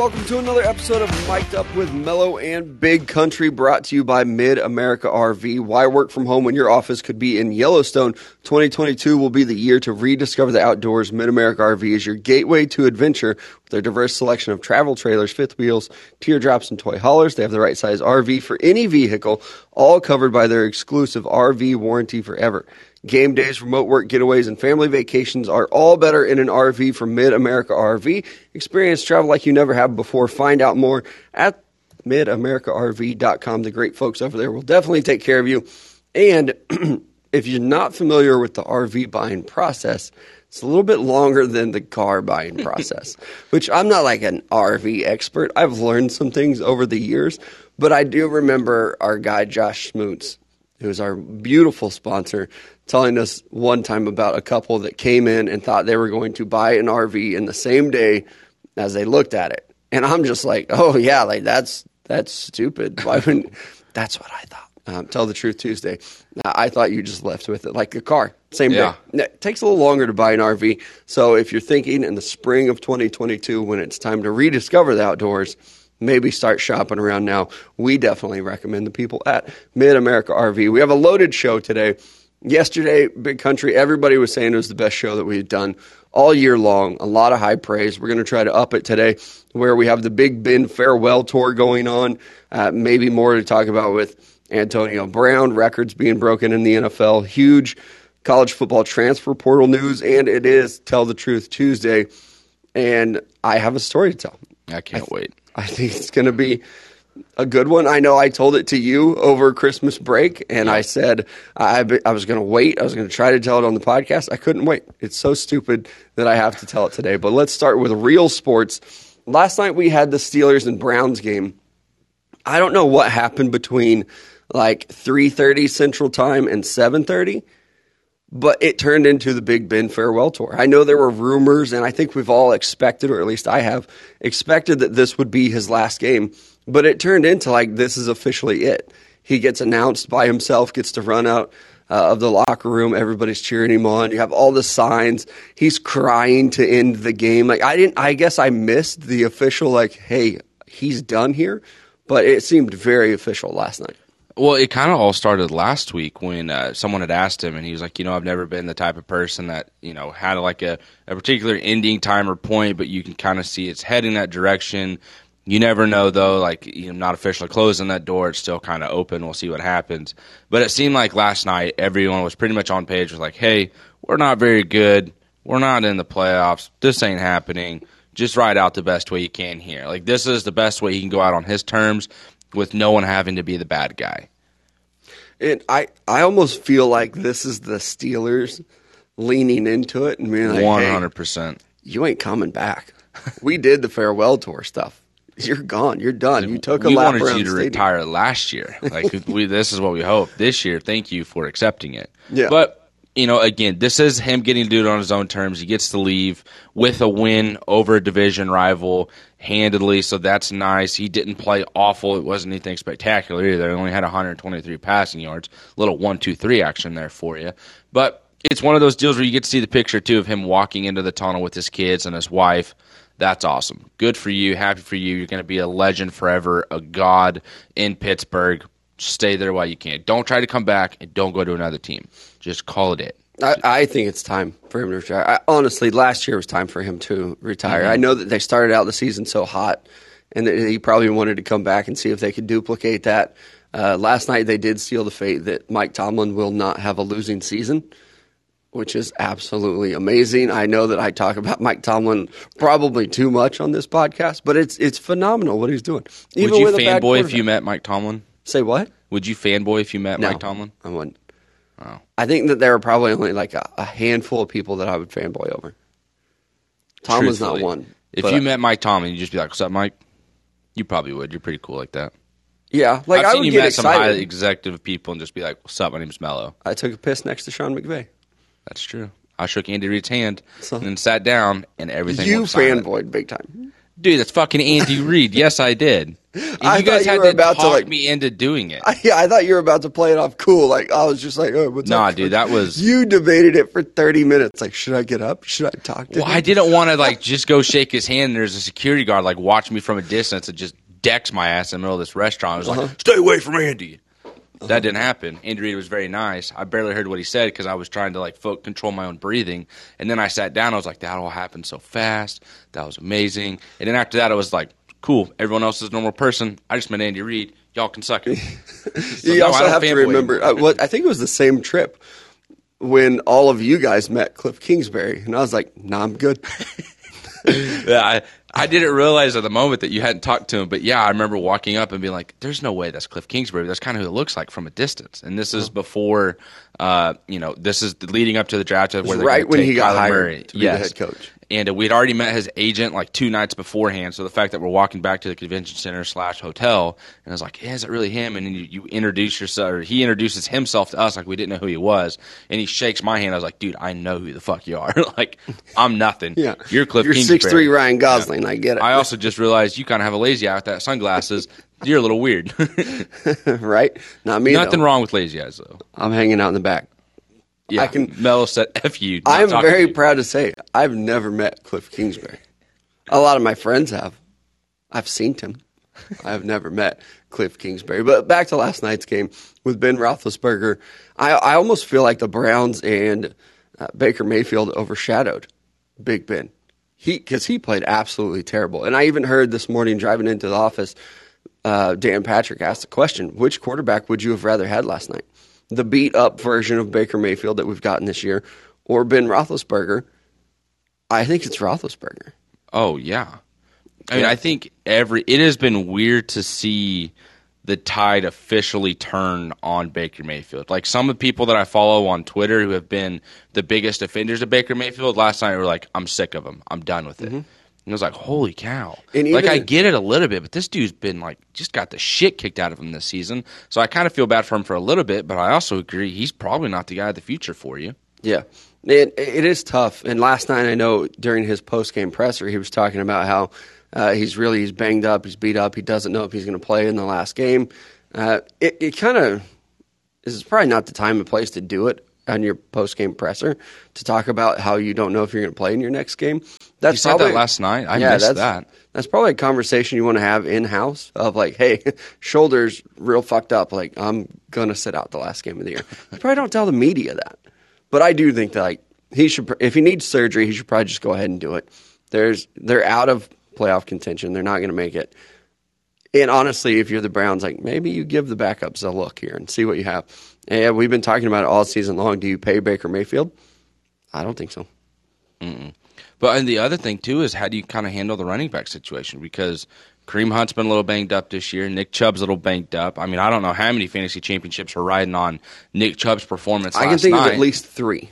welcome to another episode of Mic'd Up with Mello and Big Country, brought to you by Mid America RV. Why work from home when your office could be in Yellowstone? 2022 will be the year to rediscover the outdoors. Mid America RV is your gateway to adventure their diverse selection of travel trailers, fifth wheels, teardrops, and toy haulers. They have the right size RV for any vehicle, all covered by their exclusive RV warranty forever. Game days, remote work getaways, and family vacations are all better in an RV from Mid America RV. Experience travel like you never have before. Find out more at midamericarv.com. The great folks over there will definitely take care of you. And if you're not familiar with the RV buying process, it's a little bit longer than the car buying process, which I'm not like an RV expert. I've learned some things over the years, but I do remember our guy, Josh Smoots, who's our beautiful sponsor, telling us one time about a couple that came in and thought they were going to buy an RV in the same day as they looked at it. And I'm just like, oh yeah, like that's that's stupid. Why wouldn't? that's what I thought. Um, tell the truth Tuesday. I thought you just left with it like a car, same Yeah. day. It takes a little longer to buy an RV. So if you're thinking in the spring of 2022, when it's time to rediscover the outdoors, maybe start shopping around now. We definitely recommend the people at Mid America RV. We have a loaded show today. Yesterday, Big Country, everybody was saying it was the best show that we had done all year long. A lot of high praise. We're going to try to up it today, where we have the Big Ben farewell tour going on. Uh, maybe more to talk about with Antonio Brown, records being broken in the NFL, huge college football transfer portal news, and it is Tell the Truth Tuesday. And I have a story to tell. I can't wait. I think it's going to be a good one. I know I told it to you over Christmas break, and I said I, I was going to wait. I was going to try to tell it on the podcast. I couldn't wait. It's so stupid that I have to tell it today. But let's start with real sports. Last night we had the Steelers and Browns game. I don't know what happened between like 3:30 Central Time and 7:30 but it turned into the Big Ben farewell tour. I know there were rumors, and I think we've all expected, or at least I have expected, that this would be his last game. But it turned into like this is officially it. He gets announced by himself, gets to run out uh, of the locker room. Everybody's cheering him on. You have all the signs. He's crying to end the game. Like I didn't. I guess I missed the official like, hey, he's done here. But it seemed very official last night. Well, it kind of all started last week when uh, someone had asked him, and he was like, "You know, I've never been the type of person that you know had like a, a particular ending time or point, but you can kind of see it's heading that direction. You never know, though. Like, you know, not officially closing that door; it's still kind of open. We'll see what happens. But it seemed like last night everyone was pretty much on page. Was like, "Hey, we're not very good. We're not in the playoffs. This ain't happening." Just ride out the best way you can here. Like this is the best way he can go out on his terms with no one having to be the bad guy. And I, I almost feel like this is the Steelers leaning into it and being like, hundred percent. you ain't coming back. we did the farewell tour stuff. You're gone. You're done. You took a We lap wanted around you to stadium. retire last year. Like we, this is what we hope this year. Thank you for accepting it. Yeah. But you know, again, this is him getting to do it on his own terms. He gets to leave with a win over a division rival handedly, so that's nice. He didn't play awful. It wasn't anything spectacular either. He only had 123 passing yards. A little one, two, three action there for you. But it's one of those deals where you get to see the picture too of him walking into the tunnel with his kids and his wife. That's awesome. Good for you. Happy for you. You're going to be a legend forever, a god in Pittsburgh. Stay there while you can. Don't try to come back and don't go to another team. Just call it it. I, I think it's time for him to retire. I, honestly, last year was time for him to retire. Mm-hmm. I know that they started out the season so hot, and that he probably wanted to come back and see if they could duplicate that. Uh, last night, they did seal the fate that Mike Tomlin will not have a losing season, which is absolutely amazing. I know that I talk about Mike Tomlin probably too much on this podcast, but it's it's phenomenal what he's doing. Would you with a bad fanboy if you met Mike Tomlin? say what? Would you fanboy if you met No, Mike Tomlin? I wouldn't. Oh. I think that there are probably only like a, a handful of people that I would fanboy over. Tom was not Truthfully. one. If but you I- met Mike Tomlin, you'd just be like, "What's up, Mike?" You probably would. You're pretty cool like that. yeah, like I've I seen would you get met some high excited. executive people and just be like, "What's up? My name's Mello." I took a piss next to Sean McVay. That's true. I shook Andy Reid's hand So- and then sat down, and everything. You went silent. fanboyed big time. dude. That's fucking Andy Reid. Yes, I did. And I you guys thought you had were to about to, talk like- me into doing it. Yeah, I thought you were about to play it off cool. Like I was just like, oh, what's Nah, up? dude, that was- you debated it for thirty minutes. Like, should I get up? Should I talk to Well, him? I didn't want to like just go shake his hand. and There's a security guard like watch me from a distance and just decks my ass in the middle of this restaurant. I was Uh-huh. like, "Stay away from Andy." That didn't happen. Andy Reid was very nice. I barely heard what he said because I was trying to like control my own breathing. And then I sat down. I was like, "That all happened so fast. That was amazing." And then after that, I was like, "Cool. Everyone else is a normal person. I just met Andy Reid. Y'all can suck it." So, you no, also have to remember. anymore. Uh, what I think it was the same trip when all of you guys met Cliff Kingsbury, and I was like, "Nah, I'm good." yeah, I, I didn't realize at the moment that you hadn't talked to him, but yeah, I remember walking up and being like, "There's no way that's Cliff Kingsbury. That's kind of who it looks like from a distance." And this is before, uh, you know, this is leading up to the draft where right when he got Kyler hired Murray. to be yes. the head coach. And uh, we'd already met his agent like two nights beforehand. So the fact that we're walking back to the convention center slash hotel, and I was like, yeah, "Is it really him?" And then you, you introduce yourself, or he introduces himself to us like we didn't know who he was, and he shakes my hand. I was like, "Dude, I know who the fuck you are. like, I'm nothing. Yeah, you're Cliff You're six three Ryan Gosling. I get it. I also just realized you kind of have a lazy eye with that sunglasses. You're a little weird. right? Not me. Nothing though. wrong with lazy eyes though. I'm hanging out in the back. Yeah, I can- Mello said "f you." I am very you. proud to say I've never met Cliff Kingsbury. A lot of my friends have. I've seen him. I have never met Cliff Kingsbury. But back to last night's game with Ben Roethlisberger, I, I almost feel like the Browns and uh, Baker Mayfield overshadowed Big Ben. He because he played absolutely terrible. And I even heard this morning driving into the office, uh, Dan Patrick asked the question: Which quarterback would you have rather had last night? The beat up version of Baker Mayfield that we've gotten this year, or Ben Roethlisberger? I think it's Roethlisberger. Oh yeah. I mean, Yeah. I think every it has been weird to see the tide officially turn on Baker Mayfield. Like some of the people that I follow on Twitter who have been the biggest offenders of Baker Mayfield last night were like, "I'm sick of him. I'm done with it." Mm-hmm. And I was like, "Holy cow!" Like I get it a little bit, but this dude's been like just got the shit kicked out of him this season. So I kind of feel bad for him for a little bit, but I also agree he's probably not the guy of the future for you. Yeah, it it is tough. And last night, I know during his post game presser, he was talking about how uh, he's really he's banged up, he's beat up, he doesn't know if he's going to play in the last game. Uh, it it kind of is probably not the time and place to do it on your post game presser to talk about how you don't know if you're going to play in your next game. That's You said probably, that last night. I yeah, missed that's, that. That's probably a conversation you want to have in house of like, hey, shoulders real fucked up. Like I'm gonna sit out the last game of the year. You probably don't tell the media that, but I do think that like he should, if he needs surgery, he should probably just go ahead and do it. There's they're out of playoff contention. They're not going to make it. And honestly, if you're the Browns, like maybe you give the backups a look here and see what you have. And we've been talking about it all season long. Do you pay Baker Mayfield? I don't think so. But and the other thing too is how do you kind of handle the running back situation because Kareem Hunt's been a little banged up this year. Nick Chubb's a little banged up. I mean, I don't know how many fantasy championships are riding on Nick Chubb's performance. I can think night. of at least three.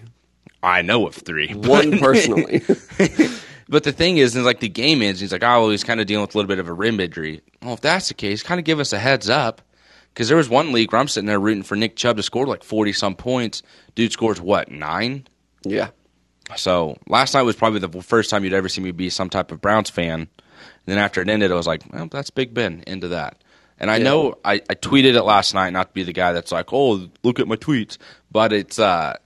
I know of three. One personally. But the thing is, is like the game ends. He's like, oh, he's kind of dealing with a little bit of a rim injury. Well, if that's the case, kind of give us a heads up. Because there was one league where I'm sitting there rooting for Nick Chubb to score like 40 some points. Dude scores what, nine? yeah. So last night was probably the first time you'd ever see me be some type of Browns fan. And then after it ended, I was like, well, that's Big Ben into that. And I know I, I tweeted it last night, not to be the guy that's like, oh, look at my tweets. But it's uh,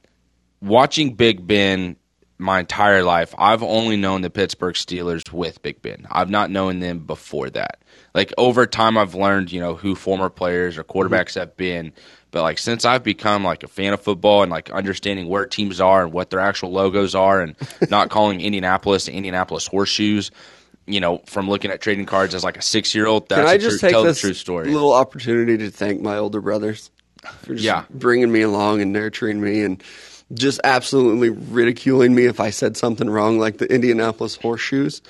watching Big Ben my entire life. I've only known the Pittsburgh Steelers with Big Ben. I've not known them before that. Like over time, I've learned, you know, who former players or quarterbacks have been. But like since I've become like a fan of football and like understanding where teams are and what their actual logos are, and not calling Indianapolis Indianapolis horseshoes, you know, from looking at trading cards as like a six year old, that's Can I a just true, take tell this the true story. little opportunity to thank my older brothers for just Yeah. bringing me along and nurturing me and just absolutely ridiculing me if I said something wrong like the Indianapolis horseshoes.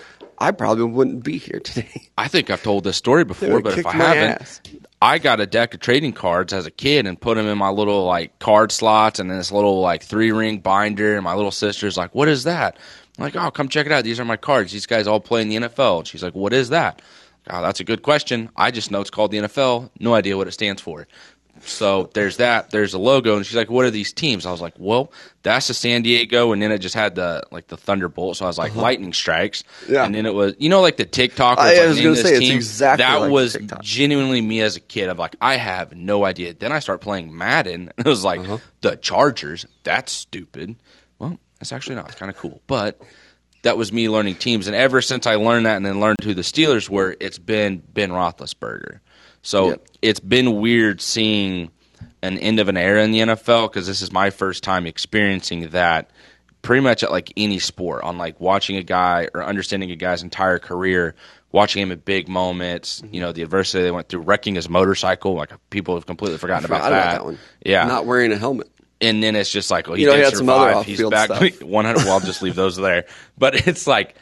I probably wouldn't be here today. I think I've told this story before, but if I haven't, ass. I got a deck of trading cards as a kid and put them in my little like card slots and then this little like three ring binder. And my little sister's like, "What is that?" I'm like, "Oh, come check it out. These are my cards. These guys all play in the NFL." And she's like, "What is that?" Oh, that's a good question. I just know it's called the NFL. No idea what it stands for. So there's that. There's a logo, and she's like, "What are these teams?" I was like, "Well, that's the San Diego," and then it just had the like the Thunderbolt. So I was like, "Lightning strikes," Yeah. and then it was you know like the TikTok. I like, was gonna this say, it's exactly that like was TikTok. genuinely me as a kid. I'm like, I have no idea. Then I start playing Madden, and it was like Uh-huh. the Chargers. That's stupid. Well, that's actually not. It's kind of cool, but that was me learning teams. And ever since I learned that and then learned who the Steelers were, it's been Ben Roethlisberger. So Yep. it's been weird seeing an end of an era in the NFL because this is my first time experiencing that pretty much at like any sport on like watching a guy or understanding a guy's entire career watching him at big moments you know the adversity they went through wrecking his motorcycle like people have completely forgotten about, that. about that one. yeah Not wearing a helmet. and then it's just like, well, he You know, he did had some other. He's back. stuff. One hundred. Well, I'll just leave those there. But it's like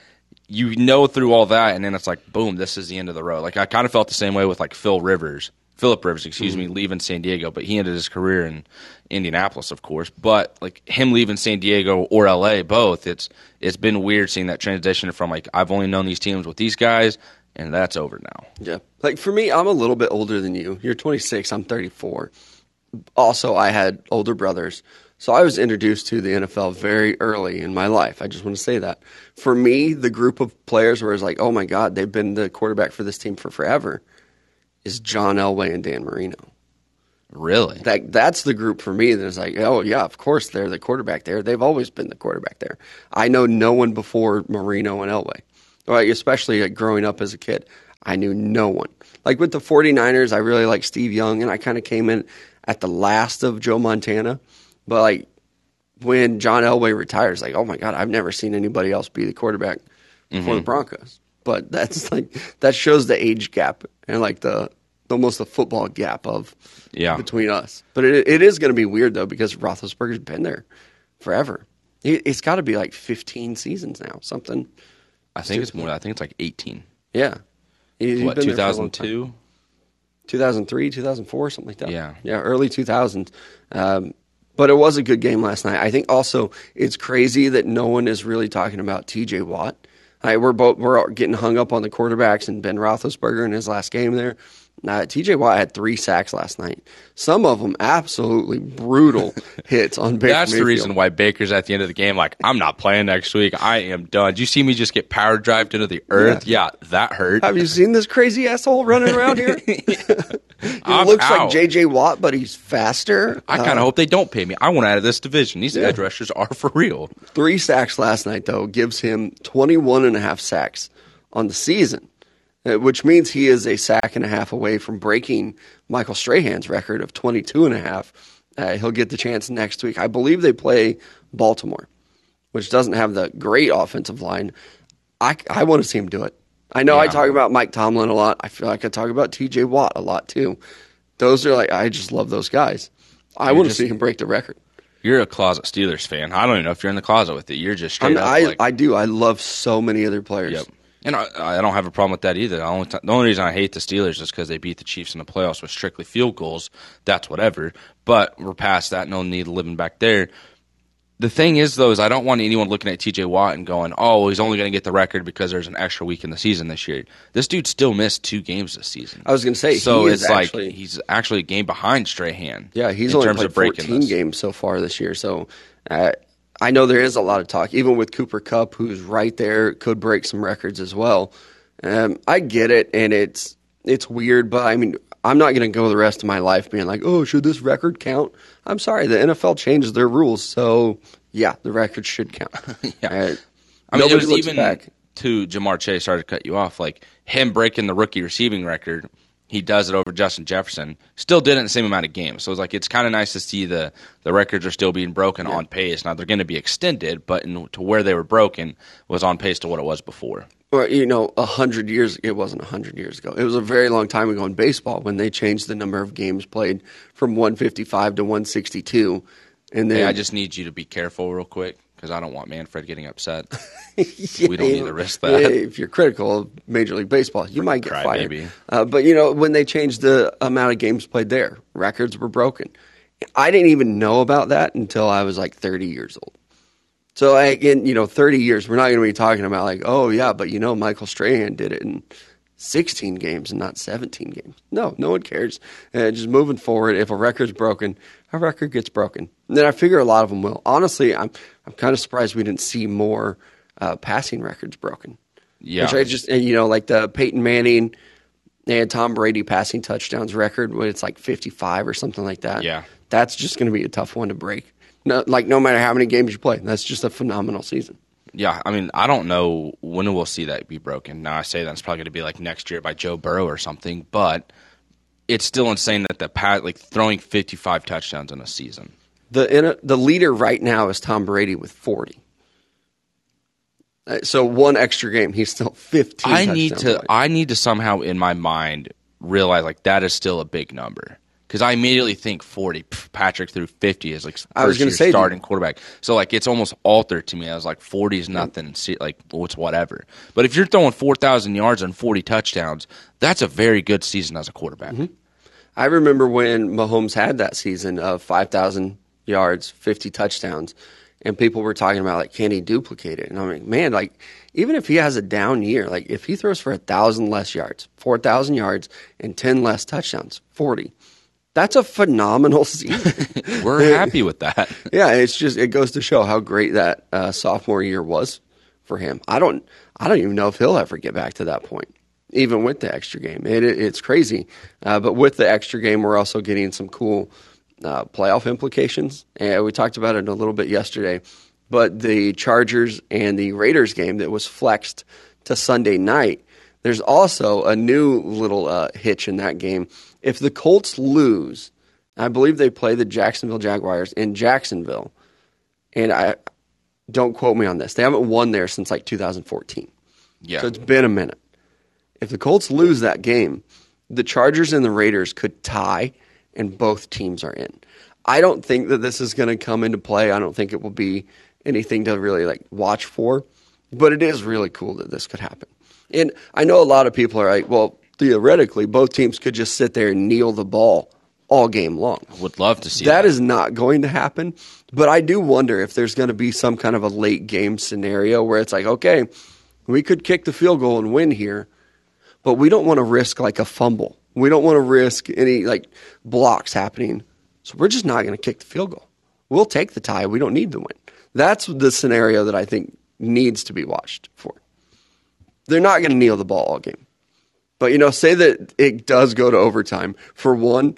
you know through all that, and then it's like, boom, this is the end of the road. Like I kind of felt the same way with like Phil Rivers, Philip Rivers, excuse Mm-hmm. me, leaving San Diego, but he ended his career in Indianapolis, of course. But like him leaving San Diego or LA, both, it's it's been weird seeing that transition from like I've only known these teams with these guys, and that's over now. Yeah. Like for me, I'm a little bit older than you. You're 26, I'm 34. Also, I had older brothers. So I was introduced to the NFL very early in my life. I just want to say that. For me, the group of players where it's like, oh my God, they've been the quarterback for this team for forever is John Elway and Dan Marino. Really, That that's the group for me that is like, oh yeah, of course they're the quarterback there. They've always been the quarterback there. I know no one before Marino and Elway. Like, especially like, growing up as a kid. I knew no one. Like with the 49ers, I really like Steve Young and I kind of came in at the last of Joe Montana. But like when John Elway retires, like, oh my God, I've never seen anybody else be the quarterback for the Broncos. But that's like that shows the age gap and like the almost the football gap of Yeah. between us. But it, it is going to be weird though because Roethlisberger's been there forever. It, it's got to be like 15 seasons now, something. I think it's more. I think it's like eighteen. Yeah, He- What been two there for a long thousand time. two? 2003, 2004, something like that. Yeah. Yeah, early 2000s. Um, but it was a good game last night. I think also it's crazy that no one is really talking about TJ Watt. I, we're both we're getting hung up on the quarterbacks and Ben Roethlisberger in his last game there. Uh, TJ Watt had three sacks last night. Some of them absolutely brutal hits on Baker That's the reason why Baker's at the end of the game like, I'm not playing next week. I am done. Do you see me just get power drived into the earth? Yeah, that hurt. Have you seen this crazy asshole running around here? he I'm looks out. like JJ Watt, but he's faster. I kind of hope they don't pay me. I want out of this division. These edge rushers are for real. Three sacks last night, though, gives him 21 and a half sacks on the season, uh, which means he is a sack and a half away from breaking Michael Strahan's record of 22 and a half. Uh, he'll get the chance next week. I believe they play Baltimore, which doesn't have the great offensive line. I, I want to see him do it. I know I talk about Mike Tomlin a lot. I feel like I talk about TJ Watt a lot too. Those are like, I just love those guys. I want to see him break the record. You're a closet Steelers fan. I don't even know if you're in the closet with it. You're just straight I'm, up I, like, I do. I love so many other players. Yep. And I, I don't have a problem with that either. The only, ti- the only reason I hate the Steelers is because they beat the Chiefs in the playoffs with strictly field goals. That's whatever. But we're past that. No need living back there. The thing is, though, is I don't want anyone looking at TJ Watt and going, oh, he's only going to get the record because there's an extra week in the season this year. This dude still missed two games this season. I was going to say, so he it's like actually, he's actually a game behind Strahan. yeah, he's in only terms played of breaking 14 this. games so far this year. So uh, I know there is a lot of talk, even with Cooper Kupp, who's right there, could break some records as well. Um, I get it, and it's it's weird, but I mean, I'm not going to go the rest of my life being like, oh, should this record count? I'm sorry, the NFL changes their rules, so yeah, the record should count. Yeah. Uh, I mean, it was even back. to Ja'Marr Chase. Sorry to cut you off. Like him breaking the rookie receiving record, he does it over Justin Jefferson. Still did it in the same amount of games. So it's like it's kind of nice to see the the records are still being broken on pace. Now they're going to be extended, but in, to where they were broken was on pace to what it was before. Well, you know, a hundred years. It wasn't a hundred years ago. It was a very long time ago in baseball when they changed the number of games played from 155 to 162. And then Hey, I just need you to be careful real quick because I don't want Manfred getting upset. we don't need to risk that. Yeah, If you're critical of Major League Baseball, you might get Cry fired. Uh, but you know, when they changed the amount of games played there, records were broken. I didn't even know about that until I was like 30 years old. So like in you know 30 years, we're not going to be talking about like, oh yeah, but you know Michael Strahan did it in 16 games and not 17 games. No, no one cares. Uh, just moving forward, if a record's broken, a record gets broken. And then I figure a lot of them will. Honestly, I'm I'm kind of surprised we didn't see more uh, passing records broken. Yeah. Which I just you know like the Peyton Manning and Tom Brady passing touchdowns record when it's like 55 or something like that. Yeah. That's just going to be a tough one to break. No, like no matter how many games you play, that's just a phenomenal season. Yeah, I mean, I don't know when we'll see that be broken. Now I say that's probably going to be like next year by Joe Burrow or something, but it's still insane that the pat like throwing 55 touchdowns in a season. The in a, the leader right now is Tom Brady with 40. Uh, So one extra game, he's still 15. I need to. I need to somehow in my mind realize like that is still a big number. Because I immediately think forty. Patrick threw fifty as like I was gonna say, starting quarterback. So like it's almost altered to me. I was like forty is nothing. See, like well, it's whatever. But if you're throwing four thousand yards and forty touchdowns, that's a very good season as a quarterback. Mm-hmm. I remember when Mahomes had that season of 5,000 yards, 50 touchdowns, and people were talking about like, can he duplicate it? And I'm like, man, like even if he has a down year, like if he throws for a thousand less yards, 4,000 yards, and 10 less touchdowns, 40, that's a phenomenal season. We're happy with that. yeah, it's just it goes to show how great that uh, sophomore year was for him. I don't I don't even know if he'll ever get back to that point, even with the extra game. It, it, it's crazy, uh, but with the extra game, we're also getting some cool uh, playoff implications, and we talked about it a little bit yesterday. But the Chargers and the Raiders game that was flexed to Sunday night. There's also a new little uh, hitch in that game. If the Colts lose, I believe they play the Jacksonville Jaguars in Jacksonville, and I don't quote me on this. They haven't won there since like 2014, Yeah. so it's been a minute. If the Colts lose that game, the Chargers and the Raiders could tie, and both teams are in. I don't think that this is going to come into play. I don't think it will be anything to really like watch for, but it is really cool that this could happen. And I know a lot of people are like, well, theoretically, both teams could just sit there and kneel the ball all game long. I Would love to see That that. is not going to happen. But I do wonder if there's going to be some kind of a late game scenario where it's like, okay, we could kick the field goal and win here, but we don't want to risk like a fumble. We don't want to risk any like blocks happening. So we're just not going to kick the field goal. We'll take the tie. We don't need the win. That's the scenario that I think needs to be watched for. They're not going to kneel the ball all game. But you know, say that it does go to overtime. For one,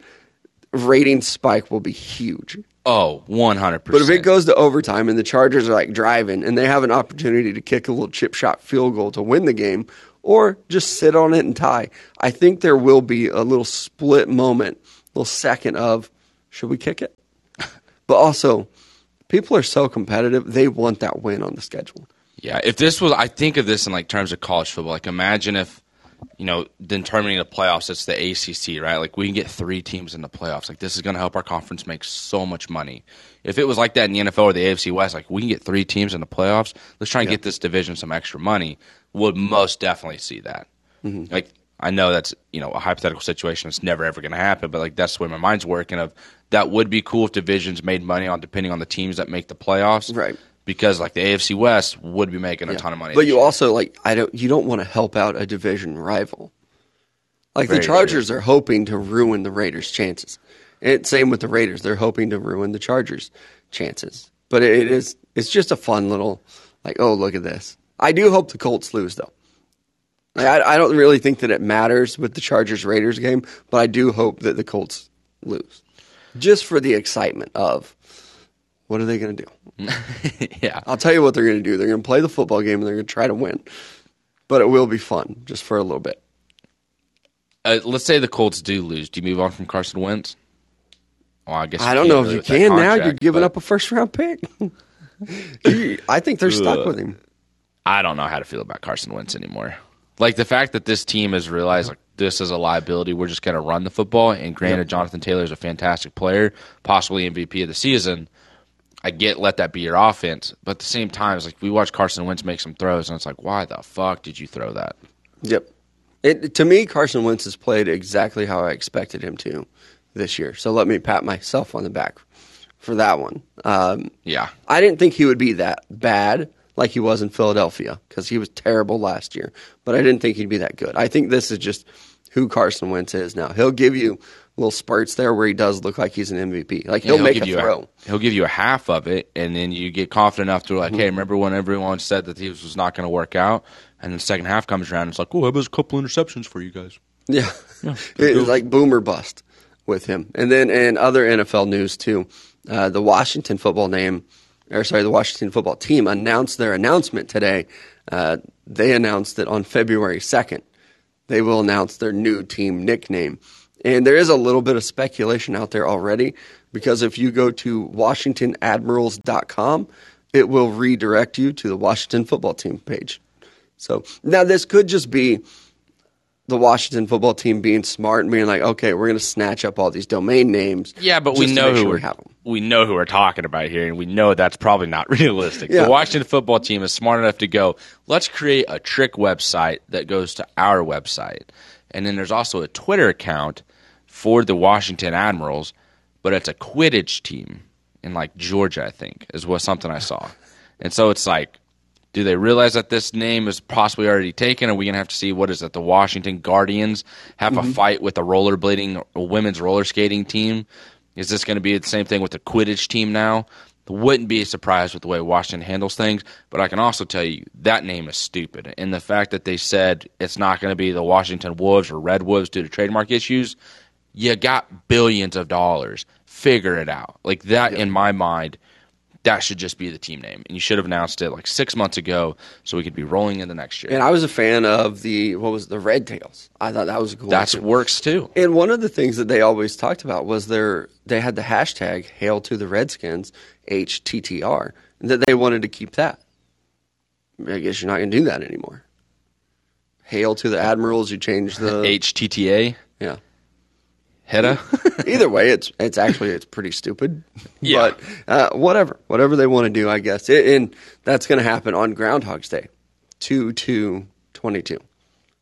rating spike will be huge. oh, 100%. But if it goes to overtime and the Chargers are like driving and they have an opportunity to kick a little chip shot field goal to win the game or just sit on it and tie, I think there will be a little split moment, a little second of should we kick it? But also, people are so competitive, they want that win on the schedule. Yeah, if this was, I think of this in like terms of college football. Like, imagine if, you know, determining the playoffs, it's the ACC, right? Like, we can get three teams in the playoffs. Like, this is going to help our conference make so much money. If it was like that in the NFL or the AFC West, like we can get three teams in the playoffs. Let's try and get this division some extra money. Would most definitely see that. Mm-hmm. Like, I know that's you know a hypothetical situation. It's never ever going to happen, but like that's the way my mind's working. Of that would be cool if divisions made money on depending on the teams that make the playoffs, Right. because like the AFC West would be making a ton of money. But you year. also like I don't you don't want to help out a division rival. Like Very the Chargers are hoping to ruin the Raiders' chances. And same with the Raiders; they're hoping to ruin the Chargers' chances. But it is it's just a fun little like oh look at this. I do hope the Colts lose though. I, I don't really think that it matters with the Chargers Raiders game, but I do hope that the Colts lose, just for the excitement of what are they going to do. yeah, I'll tell you what they're going to do. They're going to play the football game and they're going to try to win. But it will be fun just for a little bit. uh, let's say the Colts do lose. Do you move on from Carson Wentz? Well, I guess I don't know if you can now. You're giving but up a first round pick. I think they're stuck with him. I don't know how to feel about Carson Wentz anymore. Like the fact that this team has realized like this is a liability. We're just going to run the football. And granted, Jonathan Taylor is a fantastic player, possibly MVP of the season. I get let that be your offense, but at the same time, it's like we watch Carson Wentz make some throws, and it's like, why the fuck did you throw that? Yep. It, to me, Carson Wentz has played exactly how I expected him to this year. So let me pat myself on the back for that one. Um, Yeah, I didn't think he would be that bad like he was in Philadelphia because he was terrible last year. But I didn't think he'd be that good. I think this is just who Carson Wentz is now. He'll give you little spurts there where he does look like he's an MVP. Like he'll, he'll make give a you throw. he'll give you a half of it, and then you get confident enough to Mm-hmm. like, hey, remember when everyone said that this was not going to work out, and the second half comes around, it's like, oh, I was a couple interceptions for you guys. Yeah. it's like boomer bust with him. And then in other NFL news too, uh, the Washington football name, or sorry, the Washington football team announced their announcement today. Uh, they announced that on February 2nd, they will announce their new team nickname. And there is a little bit of speculation out there already because if you go to WashingtonAdmirals.com, it will redirect you to the Washington football team page. So now this could just be the Washington football team being smart and being like, okay, we're going to snatch up all these domain names. Yeah, but we know who sure we're, we have them. we know who we're talking about here, and we know that's probably not realistic. Yeah. The Washington football team is smart enough to go. Let's create a trick website that goes to our website, and then there's also a Twitter account for the Washington Admirals, but it's a Quidditch team in like Georgia, I think, is what something I saw, and so it's like. Do they realize that this name is possibly already taken? Are we going to have to see what is it? The Washington Guardians have Mm-hmm. a fight with the rollerblading a women's roller skating team. Is this going to be the same thing with the Quidditch team now? Wouldn't be surprised with the way Washington handles things, but I can also tell you that name is stupid. And the fact that they said it's not going to be the Washington Wolves or Red Wolves due to trademark issues, you got billions of dollars. Figure it out. Like that, in my mind, that should just be the team name. And you should have announced it like six months ago so we could be rolling into next year. And I was a fan of the, what was it, the Red Tails. I thought that was cool. That's too. works too. And one of the things that they always talked about was their they had the hashtag Hail to the Redskins HTTR that they wanted to keep that. I guess you're not going to do that anymore. Hail to the Admirals. You change the HTTA, yeah. HEDA. Either way, it's it's actually it's pretty stupid. Yeah. But uh, whatever, whatever they want to do, I guess. It, and that's going to happen on Groundhog's Day, two two twenty two,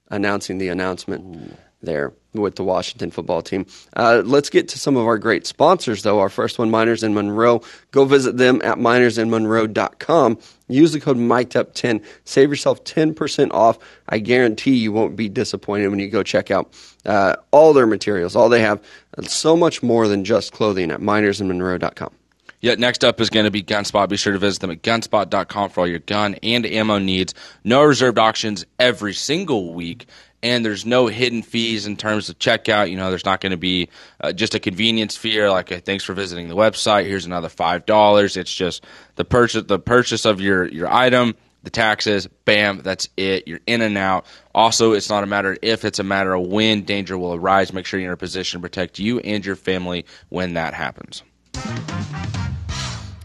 announcing the announcement there with the Washington football team. Uh, let's get to some of our great sponsors, though. Our first one, Miners in Monroe. Go visit them at minersinmonroe.com. Use the code MIKED10. Save yourself 10% off. I guarantee you won't be disappointed when you go check out uh, all their materials. All they have, uh, so much more than just clothing at minersinmonroe.com. Yeah, next up is going to be Gunspot. Be sure to visit them at gunspot.com for all your gun and ammo needs. No reserved auctions every single week. And there's no hidden fees in terms of checkout. You know, there's not going to be uh, just a convenience fee like, thanks for visiting the website. Here's another five dollars. It's just the purchase, the purchase of your your item, the taxes. Bam, that's it. You're in and out. Also, it's not a matter if; it's a matter of when danger will arise. Make sure you're in a position to protect you and your family when that happens.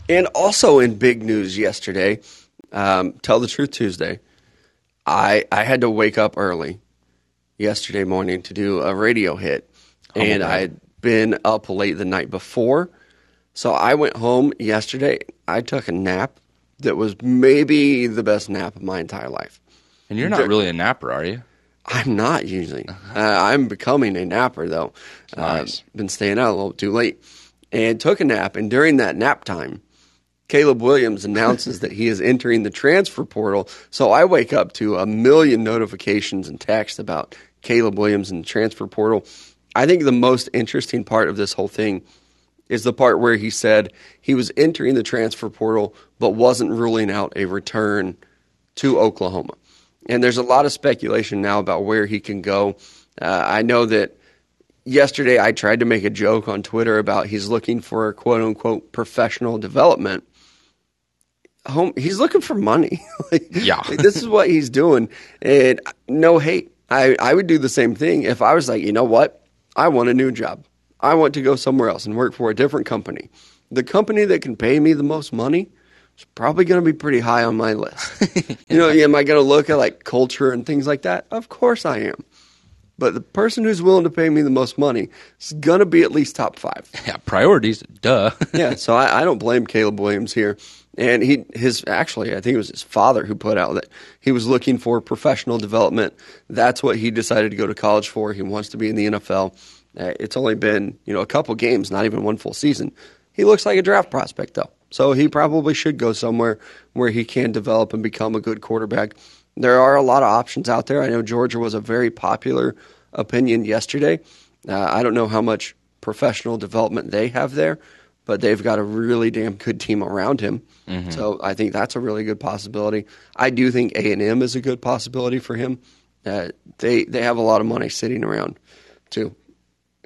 And also in big news yesterday, um, Tell the Truth Tuesday, I I had to wake up early yesterday morning to do a radio hit, and I had been up late the night before, so I went home yesterday. I took a nap that was maybe the best nap of my entire life. And you're not really a napper, are you? I'm not usually. Uh, I'm becoming a napper though. Nice. Uh, been staying out a little too late, and took a nap. And during that nap time, Caleb Williams announces that he is entering the transfer portal. So I wake up to a million notifications and texts about Caleb Williams and the transfer portal. I think the most interesting part of this whole thing is the part where he said he was entering the transfer portal but wasn't ruling out a return to Oklahoma. And there's a lot of speculation now about where he can go. Uh, I know that yesterday I tried to make a joke on Twitter about he's looking for a quote unquote professional development. Home, he's looking for money. like, Yeah. like, this is what he's doing, and no hate. I I would do the same thing if I was like, you know what, I want a new job. I want to go somewhere else and work for a different company. The company that can pay me the most money is probably going to be pretty high on my list. you know, am I going to look at like culture and things like that? Of course I am. But the person who's willing to pay me the most money is going to be at least top five. Yeah, priorities. Duh. yeah, so I, I don't blame Caleb Williams here. And he, his actually, I think it was his father who put out that he was looking for professional development. That's what he decided to go to college for. He wants to be in the NFL. Uh, it's only been you know a couple games, not even one full season. He looks like a draft prospect though. So he probably should go somewhere where he can develop and become a good quarterback. There are a lot of options out there. I know Georgia was a very popular opinion yesterday. Uh, I don't know how much professional development they have there, but they've got a really damn good team around him. Mm-hmm. So I think that's a really good possibility. I do think A and M is a good possibility for him. Uh, they they have a lot of money sitting around too,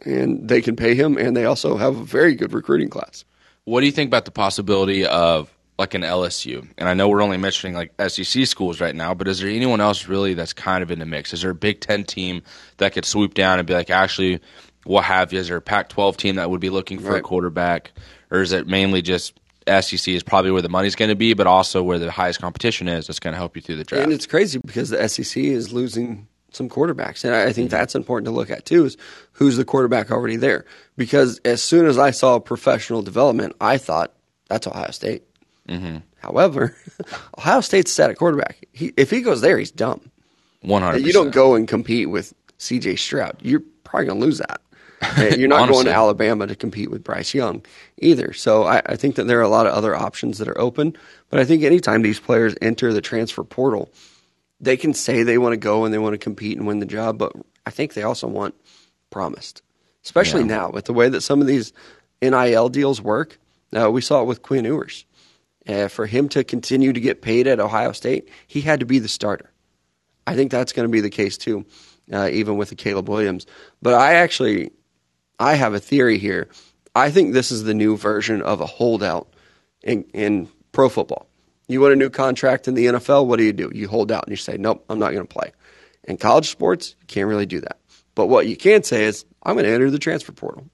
and they can pay him, and they also have a very good recruiting class. What do you think about the possibility of like an LSU? And I know we're only mentioning like SEC schools right now, but is there anyone else really that's kind of in the mix? Is there a Big Ten team that could swoop down and be like, actually, we'll have you? Is there a Pac 12 team that would be looking for right. a quarterback? Or is it mainly just SEC is probably where the money's going to be, but also where the highest competition is that's going to help you through the draft? And it's crazy because the SEC is losing some quarterbacks. And I think mm-hmm. that's important to look at too is who's the quarterback already there. Because as soon as I saw professional development, I thought that's Ohio State. Mm-hmm. However, Ohio State's set at quarterback. He, if he goes there, he's dumb. One hundred. You don't go and compete with C.J. Stroud. You're probably going to lose that. You're not going to Alabama to compete with Bryce Young either. So I, I, think that there are a lot of other options that are open. But I think anytime these players enter the transfer portal, they can say they want to go and they want to compete and win the job, but I think they also want promised, especially yeah. now with the way that some of these NIL deals work. Uh, we saw it with Quinn Ewers. Uh, for him to continue to get paid at Ohio State, he had to be the starter. I think that's going to be the case too, uh, even with the Caleb Williams. But I actually, I have a theory here. I think this is the new version of a holdout in, in pro football. You want a new contract in the NFL? What do you do? You hold out and you say, nope, I'm not going to play. In college sports, you can't really do that. But what you can say is, I'm going to enter the transfer portal.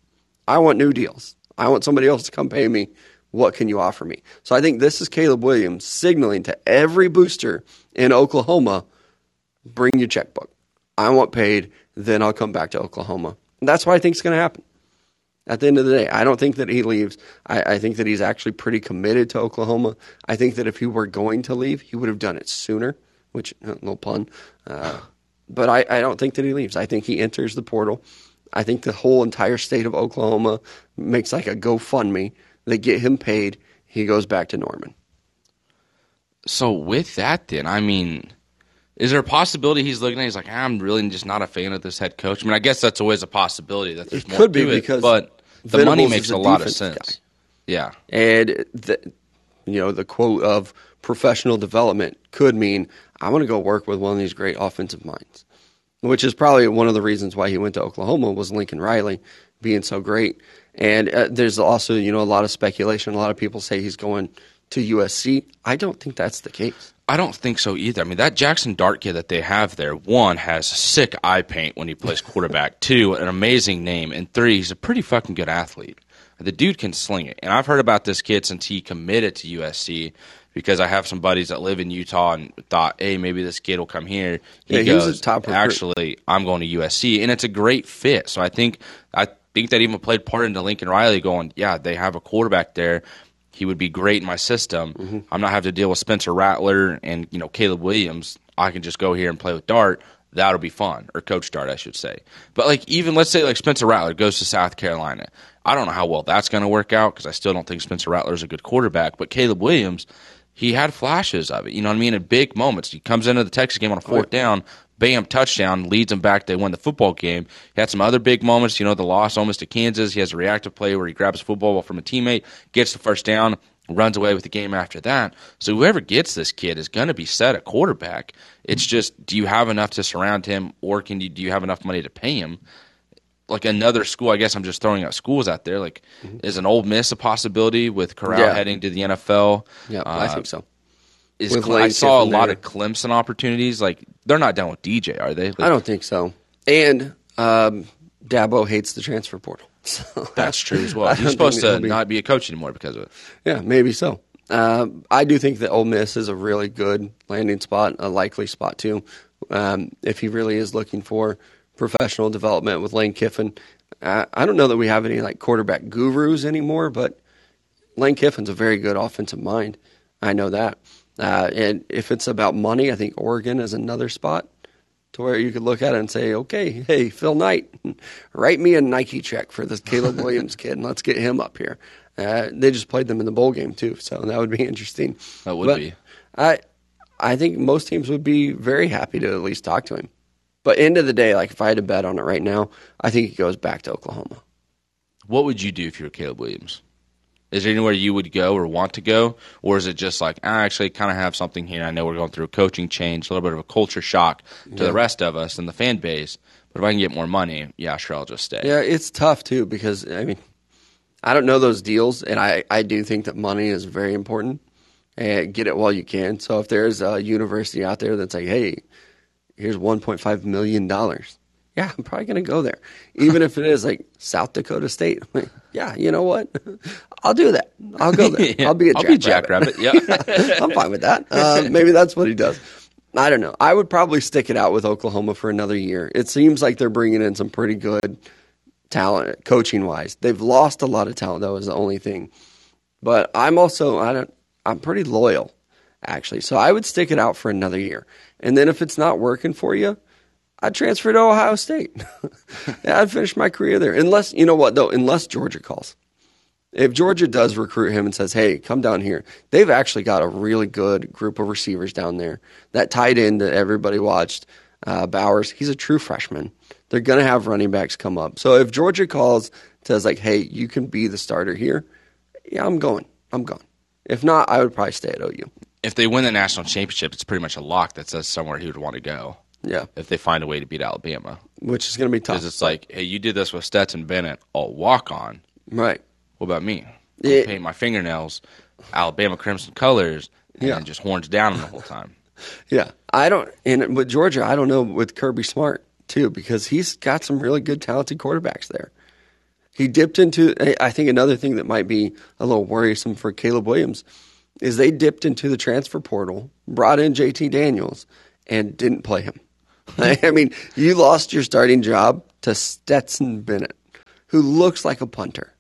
I want new deals. I want somebody else to come pay me. What can you offer me? So I think this is Caleb Williams signaling to every booster in Oklahoma bring your checkbook. I want paid, then I'll come back to Oklahoma. And that's what I think is going to happen at the end of the day. I don't think that he leaves. I, I, think that he's actually pretty committed to Oklahoma. I think that if he were going to leave, he would have done it sooner, which, uh, no pun. Uh, but I, I don't think that he leaves. I think he enters the portal. I think the whole entire state of Oklahoma makes like a GoFundMe. They get him paid. He goes back to Norman. So with that, then I mean, is there a possibility he's looking at? He's like, I'm really just not a fan of this head coach. I mean, I guess that's always a possibility that there's it more could be because it, but the Venables money makes a a lot of sense. guy. Yeah, And the, you know the quote of professional development could mean I want to go work with one of these great offensive minds, which is probably one of the reasons why he went to Oklahoma was Lincoln Riley being so great. And uh, there's also you know a lot of speculation. A lot of people say he's going to USC. I don't think that's the case. I don't think so either. I mean, that Jackson Dart kid that they have there, one, has sick eye paint when he plays quarterback. Two, an amazing name. And three, he's a pretty fucking good athlete. The dude can sling it. And I've heard about this kid since he committed to USC because I have some buddies that live in Utah and thought, hey, maybe this kid will come here. He Yeah, he was a top recruit. actually, I'm going to USC. And it's a great fit. So I think, I think that even played part into Lincoln Riley going, yeah, they have a quarterback there he would be great in my system. Mm-hmm. I'm not having to deal with Spencer Rattler and you know Caleb Williams. I can just go here and play with Dart. That'll be fun, or Coach Dart, I should say. But like even let's say like Spencer Rattler goes to South Carolina. I don't know how well that's going to work out because I still don't think Spencer Rattler is a good quarterback. But Caleb Williams, he had flashes of it. You know what I mean? In big moments, he comes into the Texas game on a fourth down, bam, touchdown, leads them back. They win the football game. He had some other big moments. You know, the loss almost to Kansas. He has a reactive play where he grabs a football from a teammate, gets the first down, runs away with the game after that. So whoever gets this kid is going to be set at quarterback. It's just, do you have enough to surround him, or can you do you have enough money to pay him? Like another school, I guess I'm just throwing out schools out there. Like, is an Ole Miss a possibility with Corral Yeah. heading to the NFL? Yeah, Uh, I think so. Is Cle- I saw a lot there. of Clemson opportunities. Like, they're not done with DJ, are they? Like, I don't think so. And um, Dabo hates the transfer portal. So That's true as well. He's supposed to be- not be a coach anymore because of it. Yeah, maybe so. Um, I do think that Ole Miss is a really good landing spot, a likely spot too. Um, if he really is looking for professional development with Lane Kiffin, uh, I don't know that we have any like quarterback gurus anymore, but Lane Kiffin's a very good offensive mind. I know that. Uh, and if it's about money, I think Oregon is another spot to where you could look at it and say, okay, hey, Phil Knight, write me a Nike check for this Caleb Williams kid, and let's get him up here. Uh, they just played them in the bowl game too, so that would be interesting. That would But be. I, I think most teams would be very happy to at least talk to him. But end of the day, like if I had to bet on it right now, I think he goes back to Oklahoma. What would you do if you were Caleb Williams? Is there anywhere you would go or want to go, or is it just like I actually kind of have something here? I know we're going through a coaching change, a little bit of a culture shock to the rest of us and the fan base. But if I can get more money, yeah, sure, I'll just stay. Yeah, it's tough too because I mean, I don't know those deals, and I I do think that money is very important. And get it while you can. So if there's a university out there that's like, hey, here's 1.5 million dollars. Yeah, I'm probably going to go there, even if it is like South Dakota State. Like, yeah, you know what? I'll do that. I'll go there. I'll be a I'll jackrabbit. be Jackrabbit. Yeah. I'm fine with that. Uh, maybe that's what he does. I don't know. I would probably stick it out with Oklahoma for another year. It seems like they're bringing in some pretty good talent, coaching wise. They've lost a lot of talent. That was the only thing. But I'm also I don't. I'm pretty loyal, actually. So I would stick it out for another year. And then if it's not working for you, I'd transfer to Ohio State. I'd finish my career there. Unless you know what though, unless Georgia calls. If Georgia does recruit him and says, "Hey, come down here," they've actually got a really good group of receivers down there. That tight end that everybody watched, uh, Bowers, he's a true freshman. They're going to have running backs come up. So if Georgia calls, says like, "Hey, you can be the starter here," yeah, I'm going. I'm going. If not, I would probably stay at OU. if they win the national championship, it's pretty much a lock that says somewhere he would want to go. Yeah, If they find a way to beat Alabama, which is going to be tough. because it's like, hey, you did this with Stetson Bennett, I'll walk on. right. What about me? Yeah. Paint my fingernails Alabama crimson colors and Yeah. just horns down the whole time. Yeah, I don't. And with Georgia, I don't know with Kirby Smart too because he's got some really good, talented quarterbacks there. He dipped into. I think another thing that might be a little worrisome for Caleb Williams is they dipped into the transfer portal, brought in JT Daniels, and didn't play him. I mean, you lost your starting job to Stetson Bennett, who looks like a punter.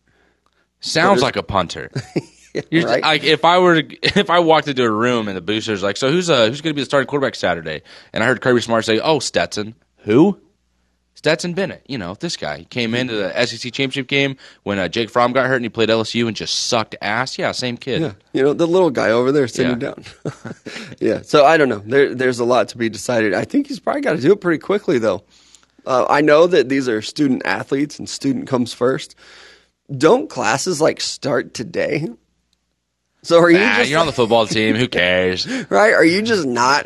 Sounds like a punter. You're right? like if I were to, if I walked into a room and the booster's like, so who's uh who's going to be the starting quarterback Saturday? And I heard Kirby Smart say, "Oh, Stetson." Who? Stetson Bennett. You know this guy. He came into the SEC championship game when uh, Jake Fromm got hurt and he played LSU and just sucked ass. Yeah, same kid. Yeah, you know the little guy over there sitting Yeah. down. yeah, so I don't know. There, there's a lot to be decided. I think he's probably got to do it pretty quickly, though. Uh, I know that these are student athletes and student comes first. Don't classes like start today? So are you Nah, just you're on the football team. Who cares? right? Are you just not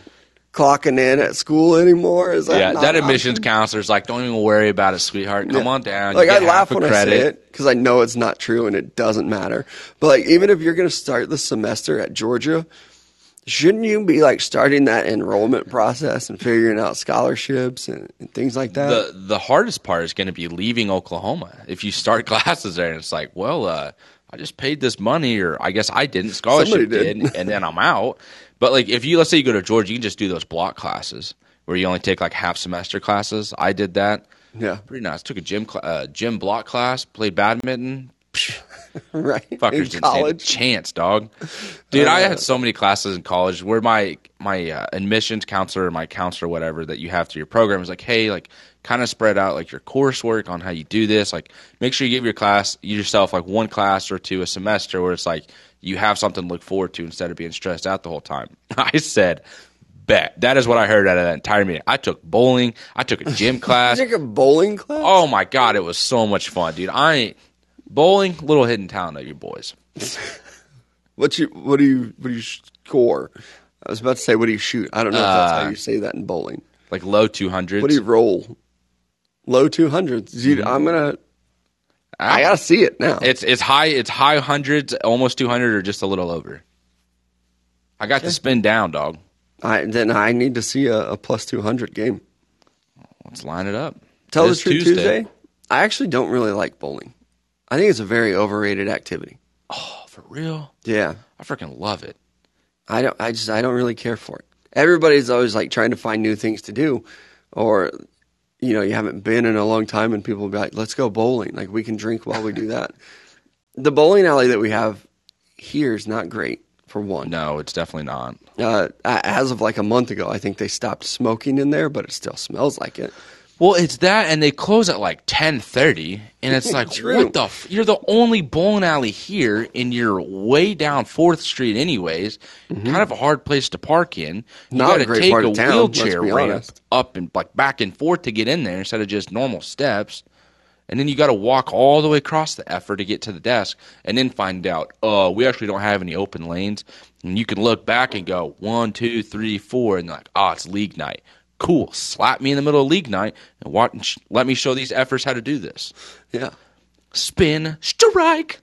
clocking in at school anymore? Is that yeah, that admissions option? counselor's like, don't even worry about it, sweetheart. Come Yeah. on down. Like I laugh when I credit. say it because I know it's not true and it doesn't matter. But like even if you're going to start the semester at Georgia, shouldn't you be like starting that enrollment process and figuring out scholarships and, and things like that? the the hardest part is going to be leaving Oklahoma. If you start classes there, and it's like, well, uh, I just paid this money, or I guess I didn't. Scholarship Somebody did. and then I'm out. But like, if you let's say you go to Georgia, you can just do those block classes where you only take like half semester classes. I did that. yeah, Pretty nice. Took a gym cl- uh, gym block class, played badminton. right. Fuckers in didn't stand a college, chance, dog. Dude, I Uh, had so many classes in college where my my uh, admissions counselor, my counselor, whatever that you have through your program is like, hey, like kind of spread out like your coursework on how you do this. Like, make sure you give your class yourself like one class or two a semester where it's like you have something to look forward to instead of being stressed out the whole time. I said. Bet that is what I heard out of that entire meeting. I took bowling. I took a gym class. You take a bowling class. Oh my god, it was so much fun, dude. I ain't bowling, little hidden talent of you boys. What you what do you what do you score? I was about to say what do you shoot. I don't know if that's how Uh, you say that in bowling. Like low two hundreds. What do you roll? Low two hundreds. Dude, I'm gonna. I gotta see it now. It's it's high it's high hundreds, almost two hundred, or just a little over. I got the spin down, dog. I then I need to see a, a plus two hundred game. Let's line it up. Tell the truth, Tuesday. I actually don't really like bowling. I think it's a very overrated activity. Oh, for real? Yeah, I freaking love it. I don't. I just I don't really care for it. Everybody's always like trying to find new things to do, or you know you haven't been in a long time, and people will be like, "Let's go bowling." Like we can drink while we do that. the bowling alley that we have here is not great for one. No, it's definitely not. Uh, as of like a month ago, I think they stopped smoking in there, but it still smells like it. Well, it's that, and they close at like ten thirty, and it's like, what the? F- you're the only bowling alley here, and you're way down Fourth Street, anyways. Kind of a hard place to park in. You Mm-hmm. Not a gotta great take a town, wheelchair ramp up and like back and forth to get in there instead of just normal steps. And then you got to walk all the way across the effort to get to the desk, and then find out, oh, we actually don't have any open lanes. And you can look back and go one, two, three, four, and like, oh, it's league night. Cool. Slap me in the middle of league night and watch, let me show these efforts how to do this. Yeah. Spin, strike.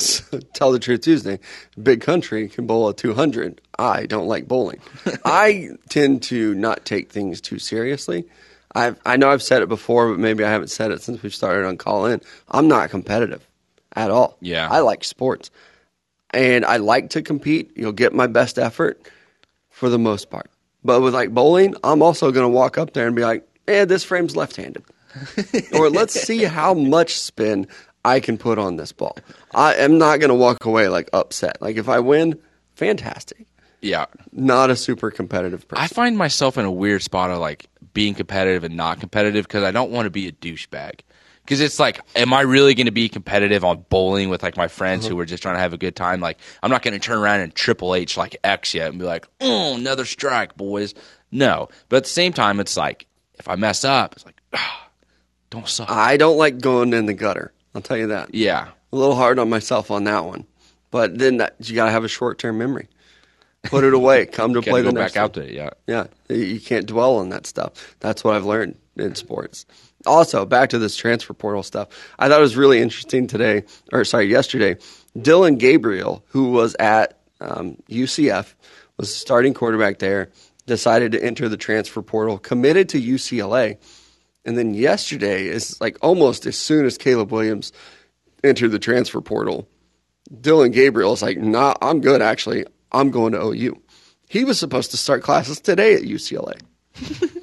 Tell the truth Tuesday. Big country can bowl a 200. I don't like bowling. I tend to not take things too seriously. I've, I know I've said it before, but maybe I haven't said it since we've started on Call In. I'm not competitive at all. Yeah. I like sports. And I like to compete. You'll get my best effort for the most part. But with like bowling, I'm also going to walk up there and be like, eh, this frame's left handed. or let's see how much spin I can put on this ball. I am not going to walk away like upset. Like if I win, fantastic. Yeah. Not a super competitive person. I find myself in a weird spot of like being competitive and not competitive because I don't want to be a douchebag. Because it's like, am I really going to be competitive on bowling with like my friends who are just trying to have a good time? Like, I'm not going to turn around and Triple H like X yet and be like, oh, another strike, boys. No, but at the same time, it's like if I mess up, it's like, ah, don't suck. I don't like going in the gutter. I'll tell you that. yeah, A little hard on myself on that one. But then that, you got to have a short term memory. Put it away. Come to play go the back next out one. there. Yeah, Yeah, you can't dwell on that stuff. That's what I've learned in sports. Also, back to this transfer portal stuff. I thought it was really interesting today, or sorry, yesterday. Dillon Gabriel, who was at um, UCF, was starting quarterback there, decided to enter the transfer portal, committed to UCLA, and then yesterday is like almost as soon as Caleb Williams entered the transfer portal, Dillon Gabriel is like, nah, I'm good actually. I'm going to OU. He was supposed to start classes today at UCLA.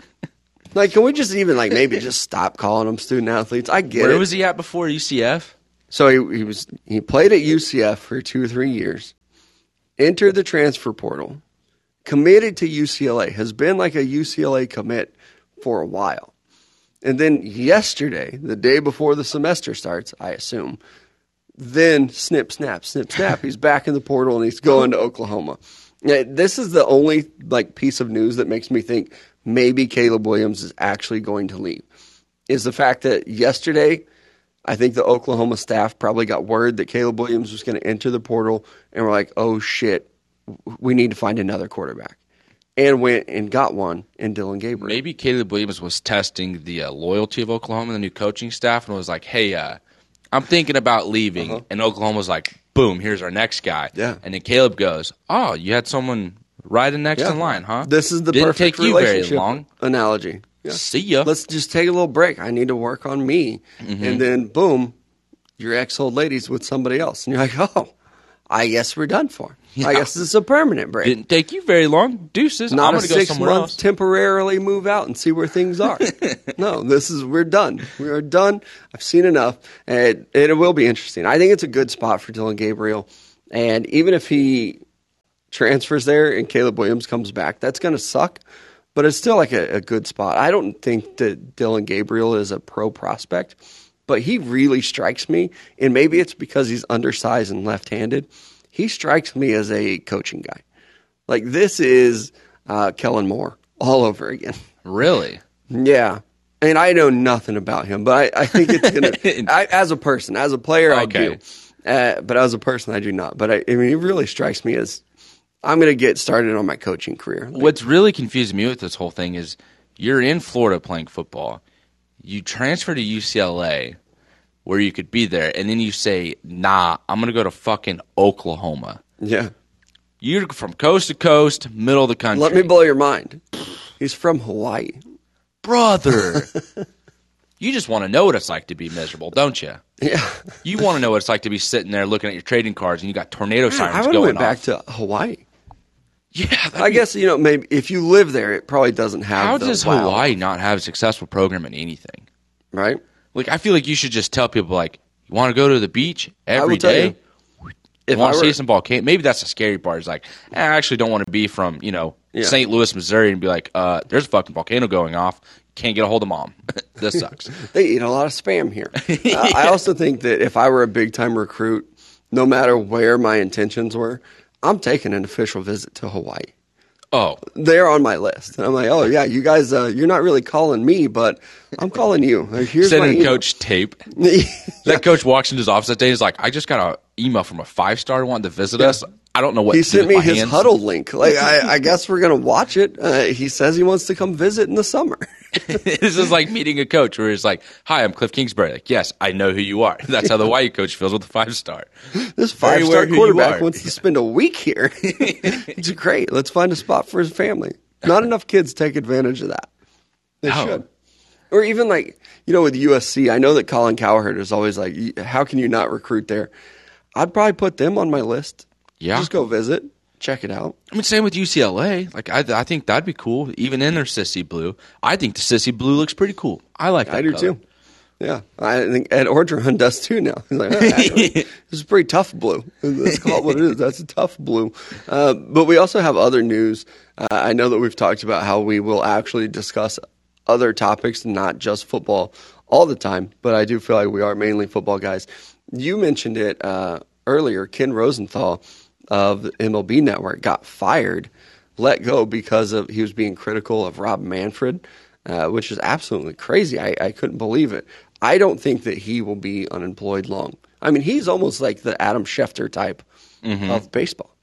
like, can we just even like maybe just stop calling them student athletes? I get where it. was he at before UCF? so he, he was he played at UCF for two or three years, entered the transfer portal, committed to UCLA, has been like a UCLA commit for a while. And then yesterday, the day before the semester starts, I assume, then snip, snap, snip, snap. He's back in the portal and he's going to Oklahoma. Yeah, this is the only like piece of news that makes me think maybe Caleb Williams is actually going to leave. Is the fact that yesterday, I think the Oklahoma staff probably got word that Caleb Williams was going to enter the portal, and we're like, "Oh shit, we need to find another quarterback," and went and got one in Dillon Gabriel. Maybe Caleb Williams was testing the uh, loyalty of Oklahoma, the new coaching staff, and was like, "Hey, uh, I'm thinking about leaving," and Oklahoma was like, "Boom, here's our next guy." Uh-huh. Yeah. and then Caleb goes, "Oh, you had someone riding next Yeah. in line, huh? This is the Didn't perfect take you very long. analogy. Yeah. See ya." Let's just take a little break. I need to work on me, Mm-hmm. and then boom, your ex old lady's with somebody else, and you're like, "Oh, I guess we're done for. I guess this is a permanent break." Didn't take you very long. Deuces. Not I'm a go six month else. temporarily move out and see where things are. no, this is we're done. We are done. I've seen enough, and, and it will be interesting. I think it's a good spot for Dillon Gabriel, and even if he transfers there and Caleb Williams comes back, that's going to suck. But it's still like a, a good spot. I don't think that Dillon Gabriel is a pro prospect, but he really strikes me. And maybe it's because he's undersized and left handed. He strikes me as a coaching guy. Like this is uh, Kellen Moore all over again. Really? Yeah. And I know nothing about him, but I, I think it's gonna. I, as a person, as a player, I do. Uh, but as a person, I do not. But I, I mean, it really strikes me as I'm going to get started on my coaching career. What's really confusing me with this whole thing is you're in Florida playing football. You transfer to UCLA where you could be there, and then you say, nah, I'm going to go to fucking Oklahoma. Yeah. You're from coast to coast, middle of the country. Let me blow your mind. He's from Hawaii. Brother. you just want to know what it's like to be miserable, don't you? Yeah. You want to know what it's like to be sitting there looking at your trading cards and you got tornado I sirens have going went back to Hawaii. yeah, I be- guess you know maybe if you live there, it probably doesn't have. How does wow, Hawaii not have a successful program in anything? Right. Like I feel like you should just tell people like you want to go to the beach every day. you, If want I to see some volcano? Maybe that's the scary part. Is like eh, I actually don't want to be from you know Yeah. St. Louis, Missouri, and be like, uh, there's a fucking volcano going off. Can't get a hold of mom. this sucks. they eat a lot of spam here. Uh, I also think that if I were a big time recruit, no matter where my intentions were, I'm taking an official visit to Hawaii. Oh, They're on my list. And I'm like, oh yeah, you guys, uh, you're not really calling me, but I'm calling you. Like, Here's sending coach tape. That coach walks into his office that day. He's like, I just got an email from a five star wanting to visit us. I don't know what He sent me his hands." Hudl link. Like, I, I guess we're gonna watch it. Uh, he says he wants to come visit in the summer. this is like meeting a coach where he's like, "Hi, I'm Cliff Kingsbury." Like, yes, I know who you are. That's how the white coach feels with the five star. This five star quarterback wants to spend a week here. it's great. Let's find a spot for his family. Not enough kids take advantage of that. They No. should. Or even like, you know, with USC, I know that Colin Cowherd is always like, how can you not recruit there? I'd probably put them on my list. Yeah. Just go visit, check it out. I mean, same with UCLA. Like, I, I think that'd be cool, even in their sissy blue. I think the sissy blue looks pretty cool. I like that. I do color. too. Yeah, I think Ed Orgeron does too now. He's like, "Oh, actually, this is pretty tough blue. That's called what it is. That's a tough blue. Uh, but we also have other news. Uh, I know that we've talked about how we will actually discuss other topics, not just football, all the time. But I do feel like we are mainly football guys. You mentioned it uh, earlier. Ken Rosenthal of the MLB Network got fired, let go because of he was being critical of Rob Manfred uh, which is absolutely crazy. I, I couldn't believe it. I don't think that he will be unemployed long. I mean, he's almost like the Adam Schefter type of baseball.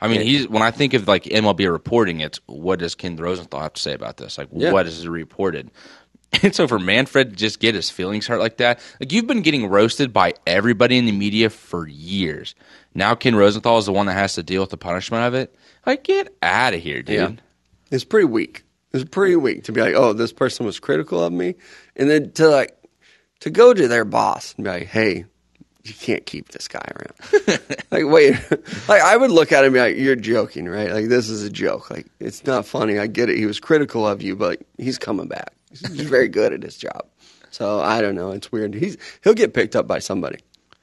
I mean, he's when I think of like MLB reporting, it's what does Ken Rosenthal have to say about this? Like, Yeah. what is reported? And so for Manfred to just get his feelings hurt like that, like you've been getting roasted by everybody in the media for years. Now Ken Rosenthal is the one that has to deal with the punishment of it. Like, get out of here, dude. It's pretty weak. It's pretty weak to be like, oh, this person was critical of me, and then to like to go to their boss and be like, hey, you can't keep this guy around. like, wait, like I would look at him and be like, you're joking, right? Like this is a joke. Like it's not funny. I get it. He was critical of you, but he's coming back. He's very good at his job. So I don't know. It's weird. He's he'll get picked up by somebody.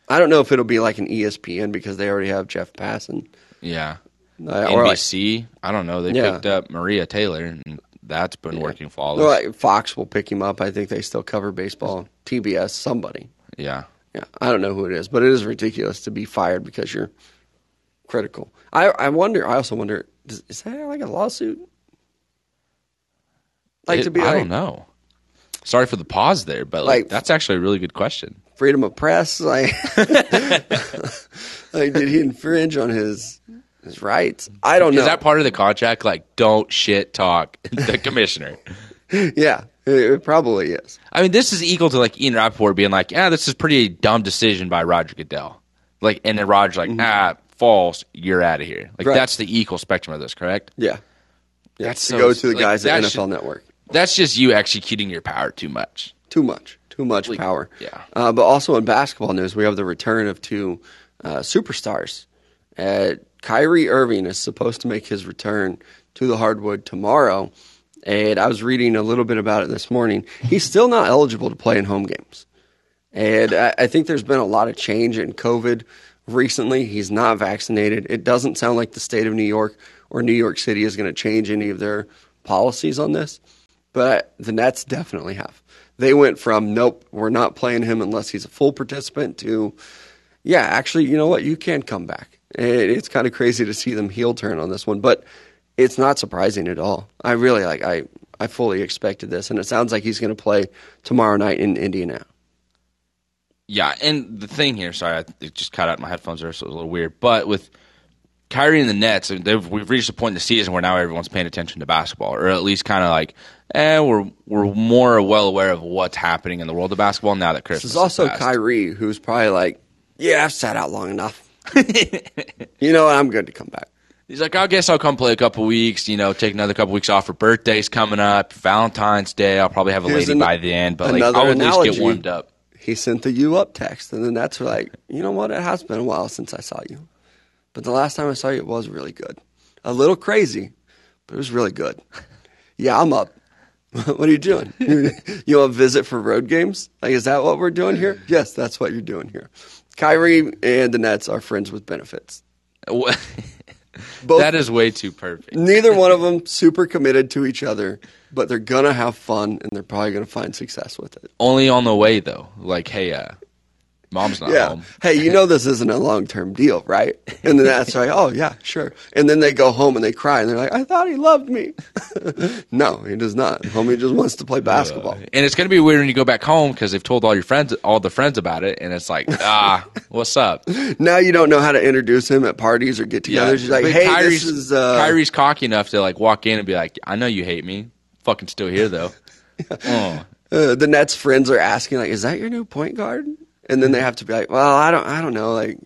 I don't know if it'll be like an ESPN because they already have Jeff Passan Yeah. uh, or like NBC, I don't know. They Yeah. picked up Maria Taylor, and that's been working flawless. Like Fox will pick him up. I think they still cover baseball. TBS, somebody. Yeah. Yeah, I don't know who it is, but it is ridiculous to be fired because you're critical. I I wonder. I also wonder. Does, is that like a lawsuit? Like It- to be I like don't know. Sorry for the pause there, but like, Like- that's actually a really good question. freedom of press. Like, like did he infringe on his his rights? I don't know. Is that part of the contract? Like, don't shit talk the commissioner. yeah, it, probably is. I mean, this is equal to like Ian Rapoport being like, "Yeah, this is pretty dumb decision by Roger Goodell." Like, and then Roger's like, "Ah, false. You're out of here." Like, Mm-hmm. Right. that's the equal spectrum of this, correct? Yeah, yeah. That's to so- go to the like, guys at NFL should- Network. That's just you executing your power too much. Too much. Too much power. yeah. Uh, but also in basketball news, we have the return of two uh, superstars. Uh, Kyrie Irving is supposed to make his return to the hardwood tomorrow. And I was reading a little bit about it this morning. He's still not eligible to play in home games. And I, I think there's been a lot of change in COVID recently. He's not vaccinated. It doesn't sound like the state of New York or New York City is going to change any of their policies on this, but the Nets definitely have. They went from, nope, we're not playing him unless he's a full participant to, yeah, actually, you know what? You can come back. It, it's kind of crazy to see them heel turn on this one, but it's not surprising at all. I really like, I, I fully expected this, and it sounds like he's going to play tomorrow night in Indiana. Yeah, and the thing here, sorry, I, it just cut out my headphones there, so it was a little weird. But with Kyrie and the Nets, we've reached a point in the season where now everyone's paying attention to basketball, or at least kind of like, eh, we're we're more well aware of what's happening in the world of basketball now that Christmas. This is also passed. Kyrie, who's probably like, yeah, I've sat out long enough. you know what? I'm good to come back. He's like, I guess I'll come play a couple weeks. You know, take another couple weeks off for birthdays coming up, Valentine's Day. I'll probably have a Here's lady an- by then, but like, I'll at least get warmed up. He sent the you up text, and then that's like, you know what? It has been a while since I saw you, but the last time I saw you, it was really good. A little crazy, but it was really good. Yeah, I'm up. what are you doing? you want to visit for road games? Like, is that what we're doing here? Yes, that's what you're doing here. Kyrie and the Nets are friends with benefits. Both, that is way too perfect. neither one of them super committed to each other, but they're gonna have fun and they're probably gonna find success with it. Only on the way though. Like, hey, uh, mom's not Yeah. home. Hey, you know this isn't a long term deal, right? And then that's like, oh yeah, sure. And then they go home and they cry and they're like, I thought he loved me. no, he does not. Homie just wants to play basketball. And it's gonna be weird when you go back home because they've told all your friends, all the friends about it, and it's like, ah, what's up? Now you don't know how to introduce him at parties or get together. You're like, But hey, Kyrie's, this is uh, Kyrie's cocky enough to like walk in and be like, I know you hate me, fucking still here though. Oh. uh, the Nets friends are asking like, "Is that your new point guard?" And then they have to be like, "Well, I don't, I don't know. Like,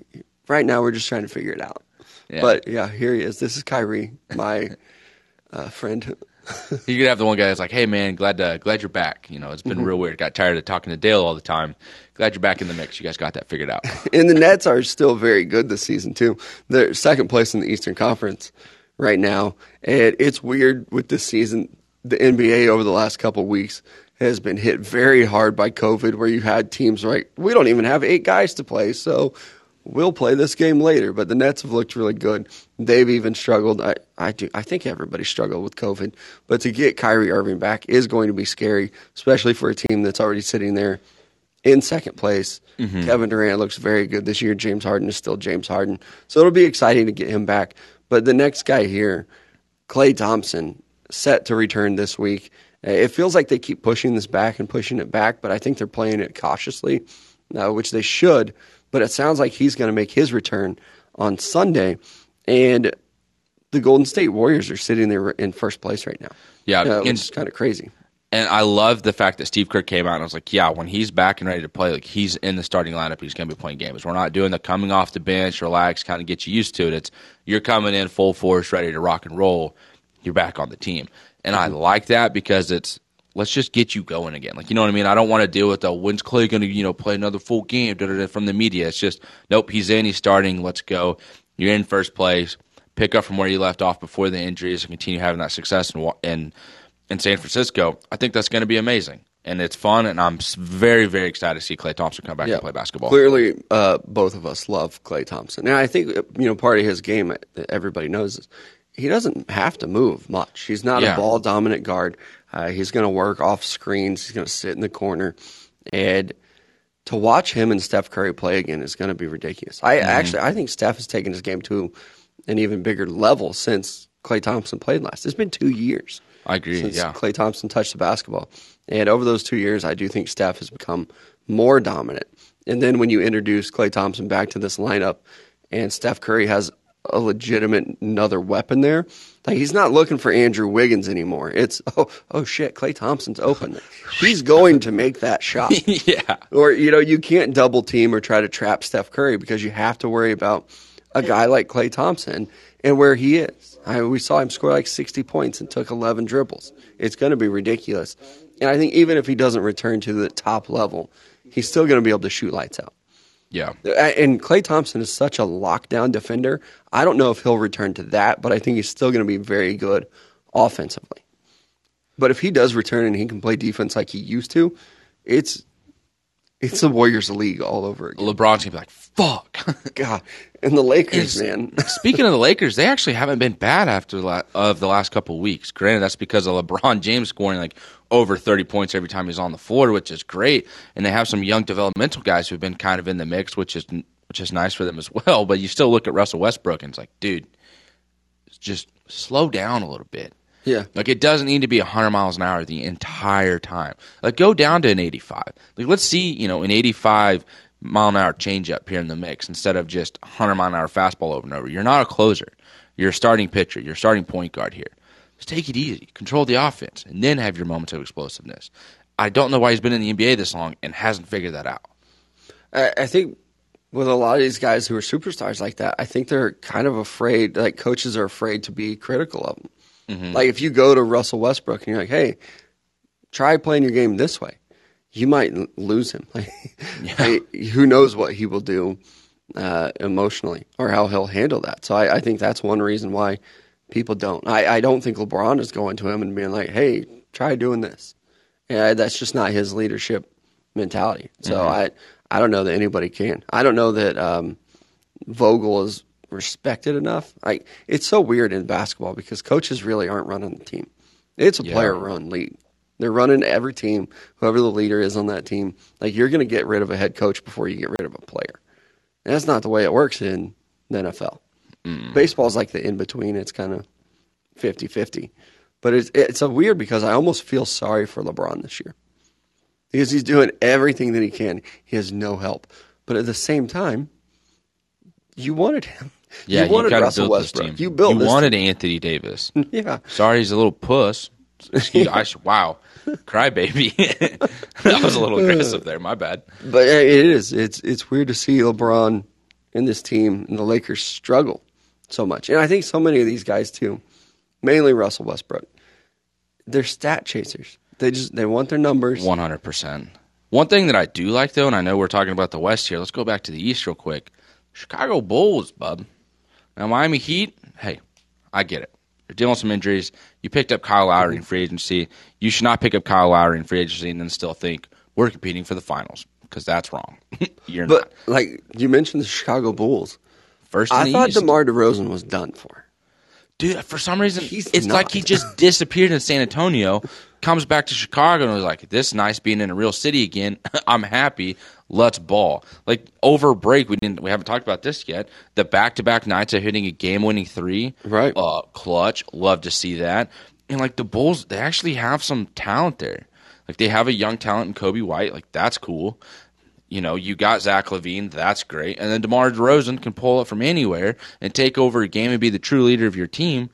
right now we're just trying to figure it out." Yeah. But yeah, here he is. This is Kyrie, my uh, friend. You could have the one guy that's like, "Hey man, glad to, glad you're back." You know, it's Mm-hmm. been real weird. Got tired of talking to Dale all the time. Glad you're back in the mix. You guys got that figured out. and the Nets are still very good this season too. They're second place in the Eastern Conference right now, and it's weird with this season. The NBA over the last couple weeks has been hit very hard by COVID, where you had teams like we don't even have eight guys to play, so we'll play this game later. But the Nets have looked really good. They've even struggled. I, I do. I think everybody struggled with COVID, but to get Kyrie Irving back is going to be scary, especially for a team that's already sitting there in second place. Mm-hmm. Kevin Durant looks very good this year. James Harden is still James Harden. So it'll be exciting to get him back. But the next guy here, Klay Thompson, set to return this week. It feels like they keep pushing this back and pushing it back, but I think they're playing it cautiously, uh, which they should. But it sounds like he's going to make his return on Sunday. And the Golden State Warriors are sitting there in first place right now. Yeah, uh, which and- is kind of crazy. And I love the fact that Steve Kerr came out and was like, "Yeah, when he's back and ready to play, like he's in the starting lineup, he's going to be playing games. We're not doing the coming off the bench, relax, kind of get you used to it. It's you're coming in full force, ready to rock and roll. You're back on the team, and I like that because it's let's just get you going again. Like you know what I mean? I don't want to deal with the when's Klay going to you know play another full game da, da, da, from the media. It's just nope, he's in, he's starting. Let's go. You're in first place. Pick up from where you left off before the injuries and continue having that success and and in San Francisco, I think that's going to be amazing. And it's fun, and I'm very, very excited to see Klay Thompson come back and play basketball. Clearly, uh, both of us love Klay Thompson, and I think you know part of his game everybody knows is he doesn't have to move much. He's not Yeah. a ball dominant guard. Uh, he's going to work off screens. He's going to sit in the corner, and to watch him and Steph Curry play again is going to be ridiculous. I actually I think Steph has taken his game to an even bigger level since Klay Thompson played last. It's been two years I agree. since yeah. Klay Thompson touched the basketball. And over those two years, I do think Steph has become more dominant. And then when you introduce Klay Thompson back to this lineup, and Steph Curry has a legitimate another weapon there, like he's not looking for Andrew Wiggins anymore. It's oh oh shit, Klay Thompson's open. He's going to make that shot. yeah. Or you know, you can't double team or try to trap Steph Curry because you have to worry about a guy like Klay Thompson and where he is. I we saw him score like 60 points and took 11 dribbles. It's going to be ridiculous. And I think even if he doesn't return to the top level, he's still going to be able to shoot lights out. Yeah. And Klay Thompson is such a lockdown defender. I don't know if he'll return to that, but I think he's still going to be very good offensively. But if he does return and he can play defense like he used to, it's it's the Warriors league all over again. LeBron's to be like, fuck. God, and the Lakers, man. Speaking of the Lakers, they actually haven't been bad after the la- of the last couple of weeks. Granted, that's because of LeBron James scoring like over 30 points every time he's on the floor, which is great. And they have some young developmental guys who've been kind of in the mix, which is which is nice for them as well. But you still look at Russell Westbrook and it's like, dude, just slow down a little bit. Yeah. Like it doesn't need to be 100 miles an hour the entire time. Like go down to an 85. Like let's see, you know, an 85 mile an hour changeup here in the mix instead of just 100 mile an hour fastball over and over. You're not a closer. You're a starting pitcher. You're a starting point guard here. Just take it easy. Control the offense and then have your moments of explosiveness. I don't know why he's been in the NBA this long and hasn't figured that out. I, I think with a lot of these guys who are superstars like that, I think they're kind of afraid. Like coaches are afraid to be critical of them. Like if you go to Russell Westbrook and you're like, "Hey, try playing your game this way," you might lose him. Like, hey, who knows what he will do uh, emotionally or how he'll handle that. So I, I think that's one reason why people don't. I, I don't think LeBron is going to him and being like, "Hey, try doing this." Yeah, that's just not his leadership mentality. So I I don't know that anybody can. I don't know that um, Vogel is respected enough. Like it's so weird in basketball because coaches really aren't running the team. It's a Yeah. player run league. They're running every team, whoever the leader is on that team. Like you're going to get rid of a head coach before you get rid of a player. And that's not the way it works in the NFL. Mm. Baseball's like the in between. It's kind of 50-50. But it's it's a weird because I almost feel sorry for LeBron this year. Because he's doing everything that he can. He has no help. But at the same time, you wanted him. Yeah, you wanted kinda Russell Westbrook. team. You built You wanted Anthony Davis. Yeah. Sorry, he's a little puss. Excuse, I sh- wow, crybaby. that was a little aggressive there. My bad. But it is. It's it's weird to see LeBron in this team and the Lakers struggle so much. And I think so many of these guys too, mainly Russell Westbrook, they're stat chasers. They just they want their numbers. One hundred percent. One thing that I do like though, and I know we're talking about the West here. Let's go back to the East real quick. Chicago Bulls, bub. Now Miami Heat. Hey, I get it. You're dealing with some injuries. You picked up Kyle Lowry in free agency. You should not pick up Kyle Lowry in free agency and then still think we're competing for the finals because that's wrong. You're But not. like you mentioned the Chicago Bulls. First I thought East. DeMar DeRozan was done for. Dude, for some reason, He's it's not. like he just disappeared in San Antonio, comes back to Chicago, and was like, "This is nice being in a real city again. I'm happy. Let's ball." Like over break, we didn't, we haven't talked about this yet. The back to back nights of hitting a game winning three, Right. Uh, clutch. Love to see that. And like the Bulls, they actually have some talent there. Like they have a young talent in Coby White. Like that's cool. You know, you got Zach LaVine, that's great. And then DeMar DeRozan can pull it from anywhere and take over a game and be the true leader of your team.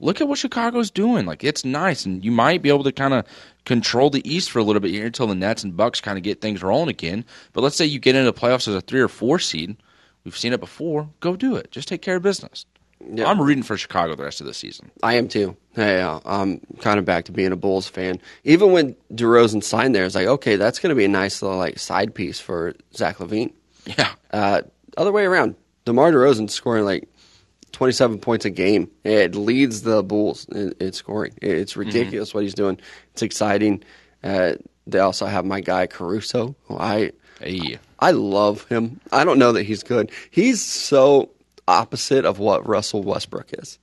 Look at what Chicago's doing. Like it's nice, and you might be able to kind of control the East for a little bit here until the Nets and Bucks kind of get things rolling again. But let's say you get into the playoffs as a three or four seed. We've seen it before. Go do it. Just take care of business. Yeah. I'm rooting for Chicago the rest of the season. I am too. Yeah, I'm kind of back to being a Bulls fan. Even when DeRozan signed there, it's like, okay, that's going to be a nice little like side piece for Zach LaVine. Yeah. Uh, other way around, DeMar DeRozan scoring like 27 points a game. It leads the Bulls in, in scoring. It's ridiculous what he's doing. It's exciting. Uh, they also have my guy Caruso. Who I Hey. I love him. I don't know that he's good. He's so opposite of what Russell Westbrook is.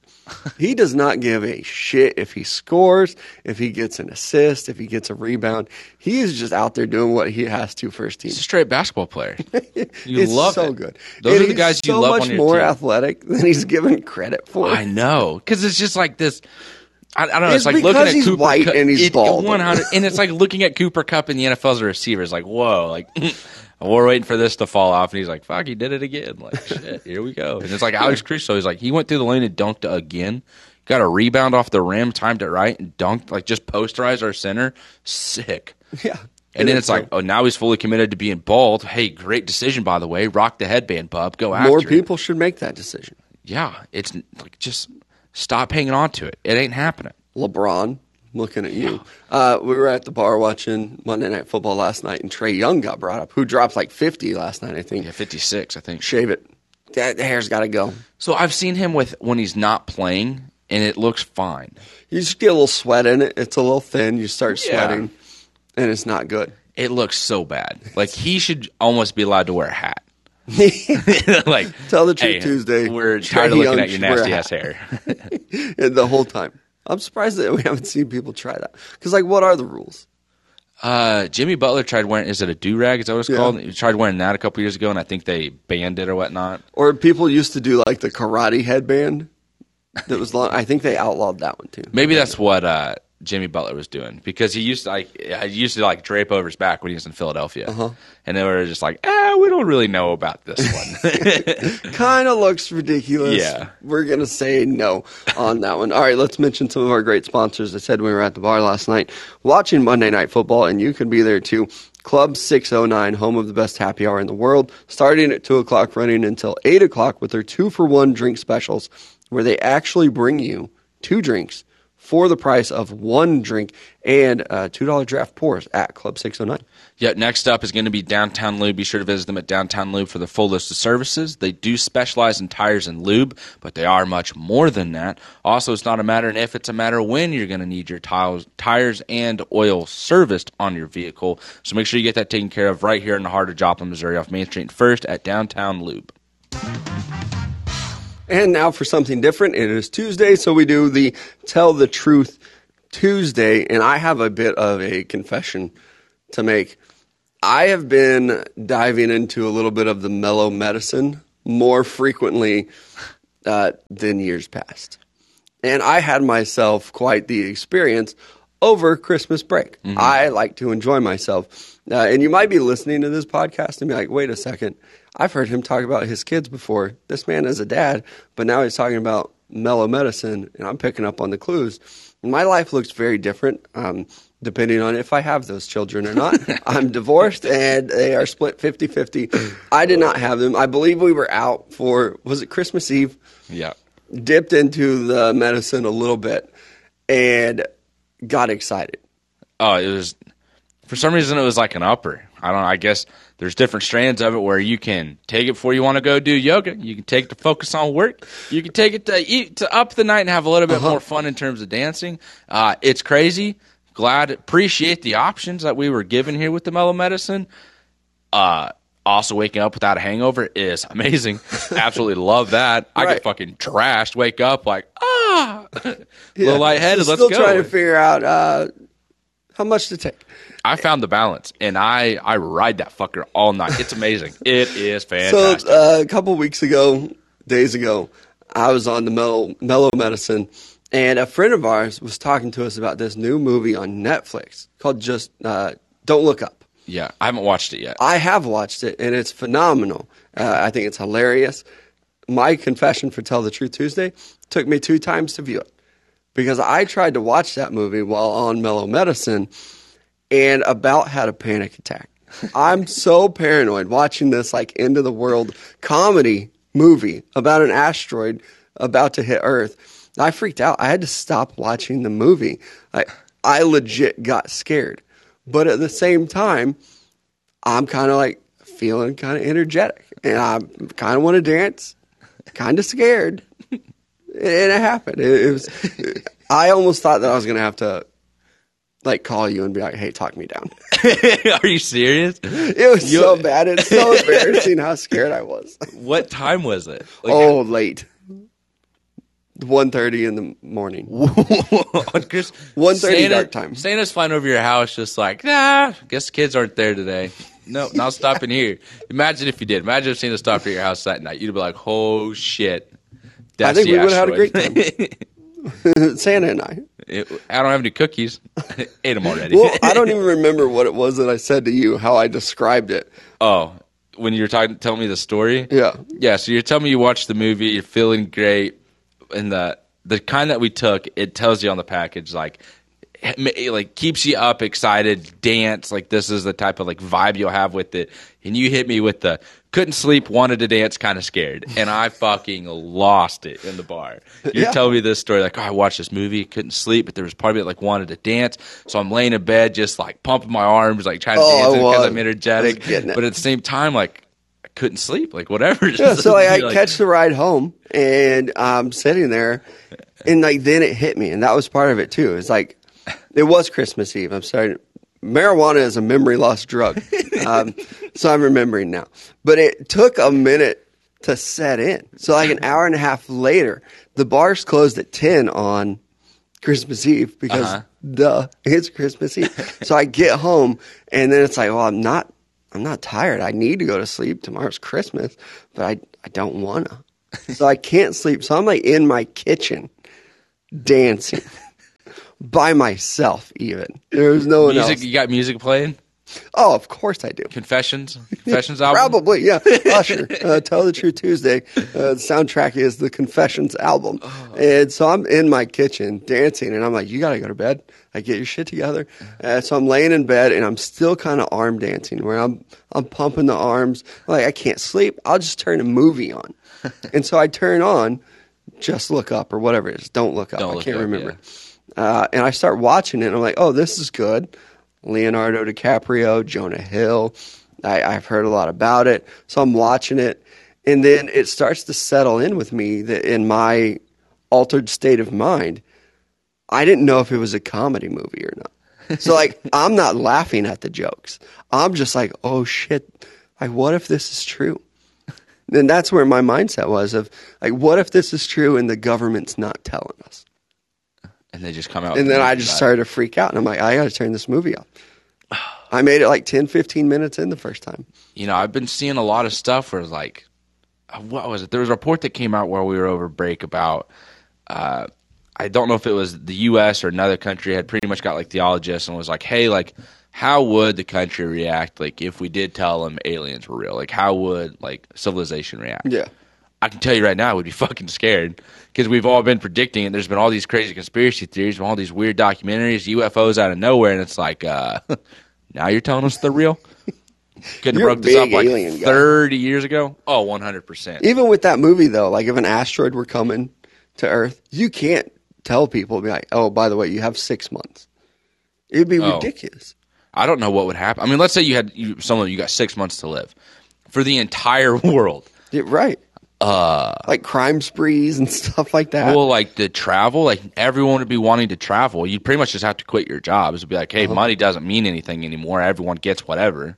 He does not give a shit if he scores, if he gets an assist, if he gets a rebound. He is just out there doing what he has to for his team. He's a straight basketball player. You love so it. good. Those And are the guys you so love much on your more team. athletic than he's given credit for. I know, because it's just like this. I, I don't know. It's It's, like looking at Cooper white Kupp, and he's it- bald. 100 and it's like looking at Cooper Kupp in the NFL as a receiver. It's like, whoa, like we're waiting for this to fall off, and he's like, fuck, he did it again. Like, shit, here we go. And it's like Alex Caruso. He's like, he went through the lane and dunked again. Got a rebound off the rim, timed it right, and dunked like just posterized our center. Sick. Yeah. And then it's like, oh, now he's fully committed to being bald. Hey, great decision, by the way. Rock the headband, bub. Go after more it. people should make that decision. Yeah, it's like just stop hanging on to it. It ain't happening. LeBron, looking at you. Uh, we were at the bar watching Monday Night Football last night, and Trae Young got brought up, who dropped like 50 last night, I think. Yeah, 56, I think. Shave it. That the hair's got to go. So I've seen him with when he's not playing, and it looks fine. You just get a little sweat in it. It's a little thin. You start Yeah. sweating, and it's not good. It looks so bad. Like he should almost be allowed to wear a hat. like Tell the truth hey, Tuesday. We're Trae tired of looking Young at your should wear a nasty ass hair. The whole time. I'm surprised that we haven't seen people try that. Because, like, what are the rules? Uh, Jimmy Butler tried wearing. Is it a do rag? Is that what it's Yeah. called? He tried wearing that a couple years ago, and I think they banned it or whatnot. Or people used to do, like, the karate headband that was long. I think they outlawed that one, too. Maybe that's what uh, Jimmy Butler was doing because he used to like he used to like drape over his back when he was in Philadelphia, Uh-huh. and they were just like, ah, we don't really know about this one. kind of looks ridiculous. Yeah. We're going to say no on that one. All right, let's mention some of our great sponsors. I said we were at the bar last night watching Monday Night Football, and you can be there too. Club 609, home of the best happy hour in the world, starting at 2 o'clock, running until 8 o'clock with their two for one drink specials, where they actually bring you two drinks for the price of one drink and uh, $2 draft pours at Club 609. Yep, next up is going to be Downtown Lube. Be sure to visit them at Downtown Lube for the full list of services. They do specialize in tires and lube, but they are much more than that. Also, it's not a matter if, it's a matter when you're going to need your tiles, tires and oil serviced on your vehicle. So make sure you get that taken care of right here in the heart of Joplin, Missouri, off Main Street First at Downtown Lube. And now for something different, it is Tuesday, so we do the Tell the Truth Tuesday, and I have a bit of a confession to make. I have been diving into a little bit of the Mello medicine more frequently uh, than years past. And I had myself quite the experience over Christmas break. I like to enjoy myself. Uh, and you might be listening to this podcast and be like, wait a second. I've heard him talk about his kids before. This man is a dad, but now he's talking about Mello medicine, and I'm picking up on the clues. My life looks very different um, depending on if I have those children or not. I'm divorced and they are split 50 50. I did not have them. I believe we were out for, was it Christmas Eve? Yeah. dipped into the medicine a little bit and got excited. Oh, it was for some reason it was like an upper. I don't know. I guess there's different strands of it where you can take it before you want to go do yoga. You can take it to focus on work. You can take it to eat to up the night and have a little bit more fun in terms of dancing. Uh, it's crazy. Glad appreciate the options that we were given here with the Mello medicine. Uh, also waking up without a hangover is amazing. Absolutely love that. I get fucking trashed. Wake up like ah, a little lightheaded. So Let's still go. trying to figure out uh, how much to take. I found the balance, and I I ride that fucker all night. It's amazing. it is So fantastic. uh, a couple weeks ago, days ago, I was on the Mello, Mello medicine, and a friend of ours was talking to us about this new movie on Netflix called Just uh, Don't Look Up. yeah, I haven't watched it yet. I have watched it, and it's phenomenal. Uh, I think it's hilarious. My confession for Tell the Truth Tuesday took me two times to view it because I tried to watch that movie while on Mello Medicine and about had a panic attack. I'm so paranoid watching this like end of the world comedy movie about an asteroid about to hit Earth. I freaked out. I had to stop watching the movie. I I legit got scared. But at the same time, I'm kind of like feeling kind of energetic and I kind of want to dance, kind of scared. and it happened. It, it was, I almost thought that I was going to have to like call you and be like, hey, talk me down. Are you serious? It was so bad. It's so embarrassing how scared I was. What time was it? Like, oh, late. 1.30 in the morning. on Chris, 1:30 Santa- dark time. Santa's flying over your house, just like nah. Guess the kids aren't there today. No, not stopping here. Imagine if you did. Imagine if Santa stopped at your house that night. You'd be like, "Oh shit!" That's I think we would've had a great asteroid. Santa and I. It- I don't have any cookies. I Ate them already. Well, I don't even remember what it was that I said to you, how I described it. Oh, when you were talking, telling me the story. Yeah. Yeah. So you're telling me you watched the movie, you're feeling great, and the the kind that we took, it tells you on the package like. It, like keeps you up, excited, dance. Like this is the type of like vibe you'll have with it. And you hit me with the couldn't sleep, wanted to dance, kind of scared, and I fucking lost it in the bar. You're Yeah. telling me this story like, oh, I watched this movie, couldn't sleep, but there was part of it like wanted to dance. So I'm laying in bed, just like pumping my arms, like trying to Oh, dance because. I'm energetic. I was getting it. But at the same time, like I couldn't sleep, like whatever. Yeah, so like, I catch the ride home and I'm sitting there and like then it hit me and that was part of it too. It's like it was Christmas Eve. I'm sorry. Marijuana is a memory loss drug. Um, so I'm remembering now. But it took a minute to set in. So like an hour and a half later, the bars closed at 10 on Christmas Eve because Uh-huh. duh, it's Christmas Eve. so I get home and then it's like, well, I'm not I'm not tired. I need to go to sleep. Tomorrow's Christmas, but I I don't wanna. So I can't sleep. So I'm like in my kitchen dancing by myself even. There's no one music. else. You got music playing? Oh, of course I do. Confessions, Confessions album. Probably, yeah. Usher, uh, Tell the Truth Tuesday. Uh, the soundtrack is the Confessions album. Oh. And so I'm in my kitchen dancing, and I'm like, you got to go to bed. I get your shit together. Uh, so I'm laying in bed, and I'm still kind of arm dancing, where I'm I'm pumping the arms. like, I can't sleep. I'll just turn a movie on. and so I turn on Just Look Up, or whatever it is. Don't Look Up. Don't I Look can't Up, remember. yeah. Uh, and I start watching it, and I'm like, oh, this is good. Leonardo DiCaprio, Jonah Hill. I, I've heard a lot about it. So I'm watching it. And then it starts to settle in with me that in my altered state of mind, I didn't know if it was a comedy movie or not. So, like, I'm not laughing at the jokes. I'm just like, oh shit, like, what if this is true? And that's where my mindset was of like, what if this is true and the government's not telling us? And they just come out. And then I just about it. started to freak out. And I'm like, I got to turn this movie off. I made it like 10, 15 minutes in the first time. you know, I've been seeing a lot of stuff where it's like, uh, what was it? There was a report that came out while we were over break about, uh, I don't know if it was the U.S. or another country had pretty much got like theologists and was like, hey, like, how would the country react like if we did tell them aliens were real? Like, how would like civilization react? Yeah. I can tell you right now, we'd be fucking scared because we've all been predicting it. There's been all these crazy conspiracy theories, all these weird documentaries, UFOs out of nowhere, and it's like, uh, now you're telling us they're real. Couldn't have broke this up like alien guy. 30 years ago. Oh, 100 percent. Even with that movie, though, like if an asteroid were coming to Earth, you can't tell people, be like, oh, by the way, you have six months. It'd be Oh. ridiculous. I don't know what would happen. I mean, let's say you had you, someone you got six months to live for the entire world. Yeah, right. Uh, like crime sprees and stuff like that. Well, like the travel, like everyone would be wanting to travel. You'd pretty much just have to quit your jobs. It'd be like, Uh-huh. hey, money doesn't mean anything anymore. Everyone gets whatever.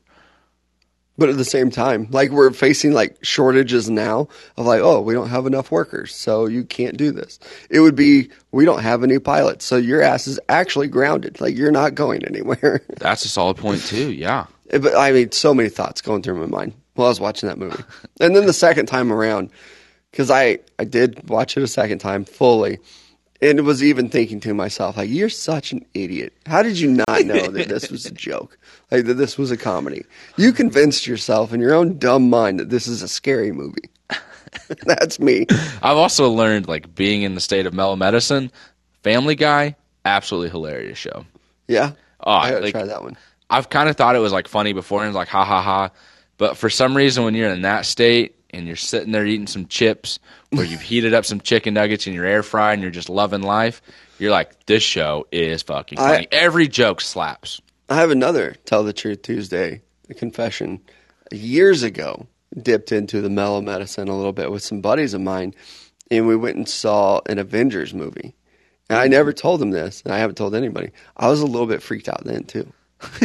But at the same time, like we're facing like shortages now of like, oh, we don't have enough workers, so you can't do this. It would be we don't have any pilots, so your ass is actually grounded. Like you're not going anywhere. That's a solid point too. Yeah. but I mean, so many thoughts going through my mind while I was watching that movie. and then the second time around, because I I did watch it a second time fully, and was even thinking to myself like, you're such an idiot. How did you not know that this was a joke? Like that this was a comedy? You convinced yourself in your own dumb mind that this is a scary movie. That's me. I've also learned like being in the state of mellow medicine, Family Guy, absolutely hilarious show. Yeah. Oh, I gotta like- try that one. I've kind of thought it was like funny before and like ha ha ha, but for some reason when you're in that state and you're sitting there eating some chips or you've heated up some chicken nuggets in your air fryer and you're just loving life, you're like, this show is fucking I- funny. Every joke slaps. I have another Tell the Truth Tuesday confession. Years ago, dipped into the mellow medicine a little bit with some buddies of mine, and we went and saw an Avengers movie. And I never told them this, and I haven't told anybody. I was a little bit freaked out then too,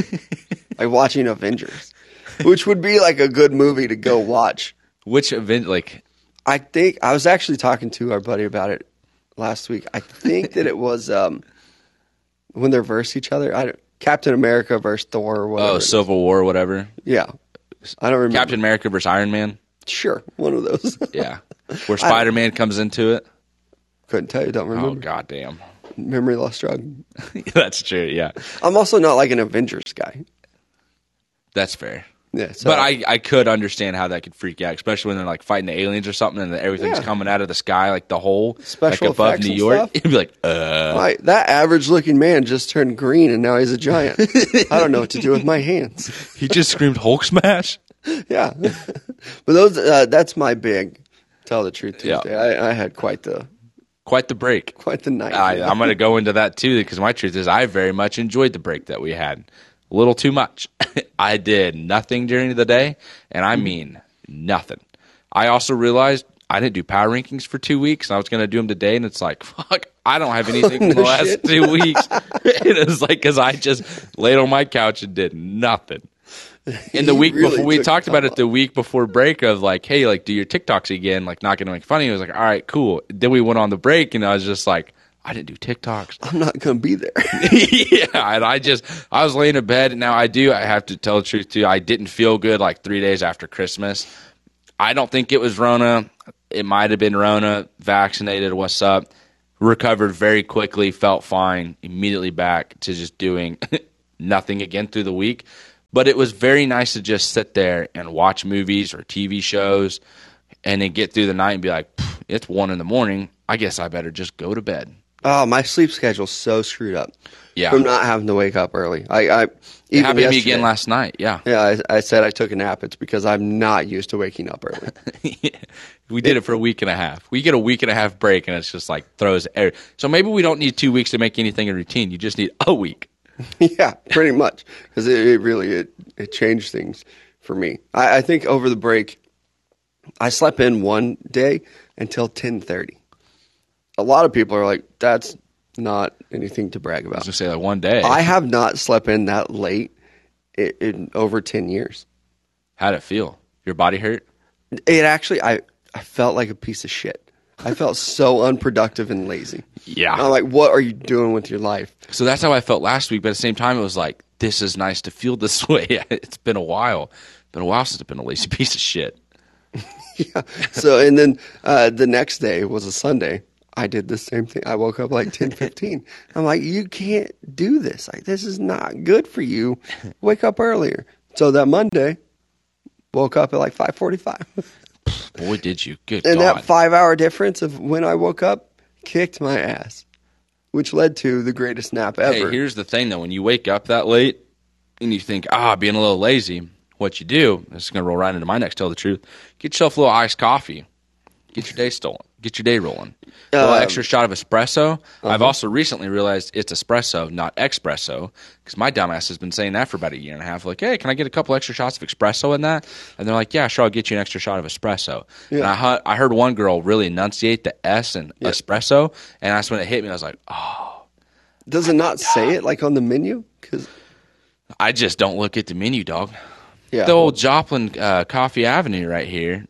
like watching Avengers, which would be like a good movie to go watch. Which event like I think I was actually talking to our buddy about it last week. I think that it was um, when they're versus each other. I don't, Captain America versus Thor or whatever. oh. Civil War or whatever. Yeah. I don't remember. Captain America versus Iron Man. Sure, one of those. Yeah. Where Spider Man comes into it. Couldn't tell you. Don't remember. Oh goddamn. Memory loss drug. That's true, yeah. I'm also not like an Avengers guy. That's fair. Yeah, so but I, I could understand how that could freak you out, especially when they're like fighting the aliens or something, and everything's Yeah. coming out of the sky like the hole, Special like above New York. stuff. You'd be like, uh, I- that average looking man just turned green and now he's a giant. I don't know what to do with my hands. he just screamed Hulk smash. Yeah, but those uh, that's my big. Tell the truth Yeah. I, I had quite the Quite the break. quite the night. I, I'm going to go into that too because my truth is I very much enjoyed the break that we had. A little too much. I did nothing during the day, and I mean nothing. I also realized I didn't do power rankings for two weeks, and I was going to do them today, and it's like, fuck, I don't have anything from the No last two weeks. it was like because I just laid on my couch and did nothing. In the week really before, we talked about it the week before break of like, hey, like do your TikToks again, like not gonna make fun of you. Was like, all right, cool. Then we went on the break, and I was just like, I didn't do TikToks. I'm not gonna be there. yeah, and I just I was laying in bed. Now I do. I have to tell the truth too. I didn't feel good like three days after Christmas. I don't think it was Rona. It might have been Rona. Vaccinated. What's up? Recovered very quickly. Felt fine. Immediately back to just doing nothing again through the week. But it was very nice to just sit there and watch movies or TV shows, and then get through the night and be like, it's one in the morning. I guess I better just go to bed. Oh, my sleep schedule's so screwed up. Yeah. from not having to wake up early. I, I It even happened to me again last night. Yeah. Yeah, I, I said I took a nap. It's because I'm not used to waking up early. we did it for a week and a half. We get a week and a half break, and it's just like throws. Air. So maybe we don't need two weeks to make anything a routine. You just need a week. yeah, pretty much because it, it really it, it changed things for me. I, I think over the break, I slept in one day until ten thirty. A lot of people are like, "That's not anything to brag I was about." gonna say like one day. I have not slept in that late in, in over ten years. How'd it feel? Your body hurt? It actually, I, I felt like a piece of shit. I felt so unproductive and lazy. Yeah. I'm like, what are you doing with your life? So that's how I felt last week. But at the same time, it was like, this is nice to feel this way. it's been a while. Been a while since I've been a lazy piece of shit. yeah. So, and then uh, the next day was a Sunday. I did the same thing. I woke up like 10, 15. I'm like, you can't do this. Like, this is not good for you. Wake up earlier. So that Monday, woke up at like 545. Boy, did you. Good and God. that five hour difference of when I woke up kicked my ass, which led to the greatest nap Hey, ever. here's the thing though. When you wake up that late and you think, ah, being a little lazy, what you do, this is going to roll right into my next tell the truth. Get yourself a little iced coffee. Get your day stolen. Get your day rolling. A little Um, extra shot of espresso. uh-huh. I've also recently realized it's espresso, not espresso, because my dumbass has been saying that for about a year and a half. Like, hey, can I get a couple extra shots of espresso in that? And they're like, yeah, sure, I'll get you an extra shot of espresso. And Yeah. I, hu- I heard one girl really enunciate the S in espresso, and that's when it hit me. I was like, oh, Does it not say it like on the menu? Because I just don't look at the menu, dog. yeah, the old Joplin uh, Coffee Avenue right here.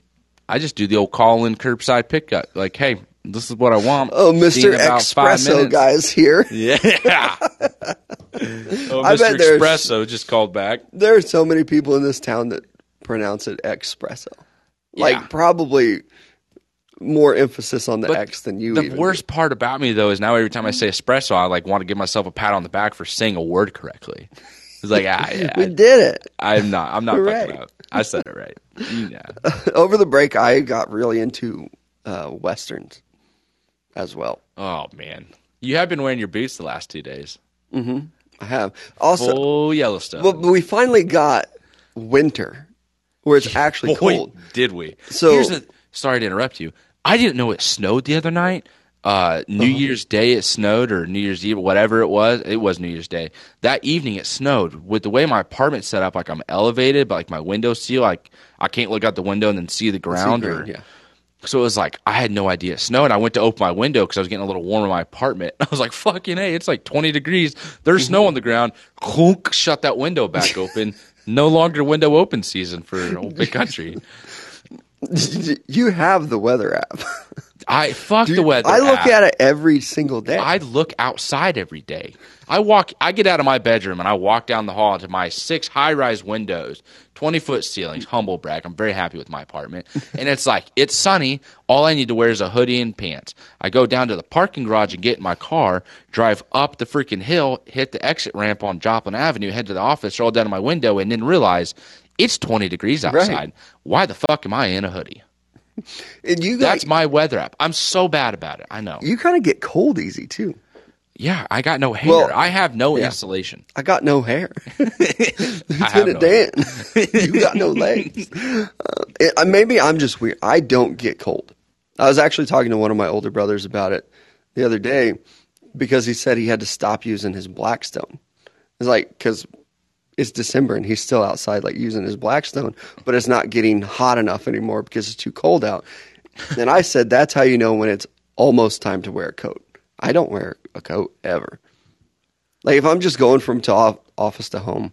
I just do the old call in curbside pickup. Like, hey, this is what I want. oh, Mister in about five Espresso guys here. Yeah. oh, I Mr. bet there's- Espresso just called back. There are so many people in this town that pronounce it espresso. Yeah. Like probably more emphasis on the But X than you. The even worst part about me though is now every time I say espresso, I like want to give myself a pat on the back for saying a word correctly. It's like ah, yeah, we did it I'm not. I'm not Hooray. fucking up. I said it right. Yeah. over the break. I got really into uh, westerns as well. Oh man, you have been wearing your boots the last two days. Mm-hmm. I have also, Full Yellowstone. but we finally got winter where it's actually Boy, cold. did we? So- the. Sorry to interrupt you. I didn't know it snowed the other night. Uh, New Uh-huh. Year's Day it snowed, or New Year's Eve, whatever it was. It was New Year's Day. That evening it snowed. With the way my apartment's set up, like I'm elevated, but like my window seal, like I can't look out the window and then see the ground. or, yeah. So it was like I had no idea it snowed. I went to open my window because I was getting a little warm in my apartment. I was like, "Fucking hey, it's like 20 degrees. There's snow on the ground." Clunk, shut that window back open. no longer window open season for old big country. You have the weather app. I fuck the weather. I look app. at it every single day. I look outside every day. I walk. I get out of my bedroom and I walk down the hall to my six high-rise windows, twenty foot ceilings. Humble brag. I'm very happy with my apartment, and it's like it's sunny. All I need to wear is a hoodie and pants. I go down to the parking garage and get in my car, drive up the freaking hill, hit the exit ramp on Joplin Avenue, head to the office, roll down to my window, and then realize it's twenty degrees outside. Why the fuck am I in a hoodie? and you That's got, my weather app. I'm so bad about it. I know. you kind of get cold easy too. Yeah, I got no hair. Well, I have no yeah. insulation. I got no hair. Lieutenant no. Dan, you got no legs. Uh, it, uh, maybe I'm just weird. I don't get cold. I was actually talking to one of my older brothers about it the other day because he said he had to stop using his Blackstone. It's like because it's December and he's still outside like using his Blackstone, but it's not getting hot enough anymore because it's too cold out. And I said that's how you know when it's almost time to wear a coat. I don't wear a coat ever. Like if I'm just going from to off, office to home,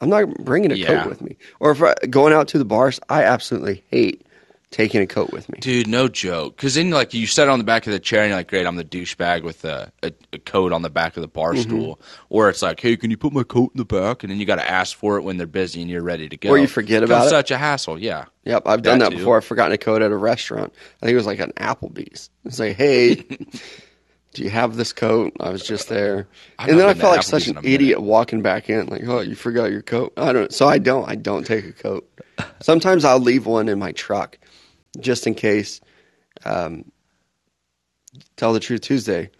I'm not bringing a Yeah. coat with me. Or if I going out to the bars, I absolutely hate taking a coat with me. Dude, no joke. Because then, like, you sit on the back of the chair and you're like, great, I'm the douchebag with a, a, a coat on the back of the bar Mm-hmm. stool. Or it's like, hey, can you put my coat in the back? And then you got to ask for it when they're busy and you're ready to go. Or you forget about it. such a hassle, yeah. Yep, I've done That that, before. I've forgotten a coat at a restaurant. I think it was like an Applebee's. It's like, hey, do you have this coat? I was just there, I've and then I felt like Applebee's such an idiot walking back in. Like, oh, you forgot your coat. I don't. So I don't. I don't take a coat. Sometimes I'll leave one in my truck, just in case. Um, tell the truth, Tuesday.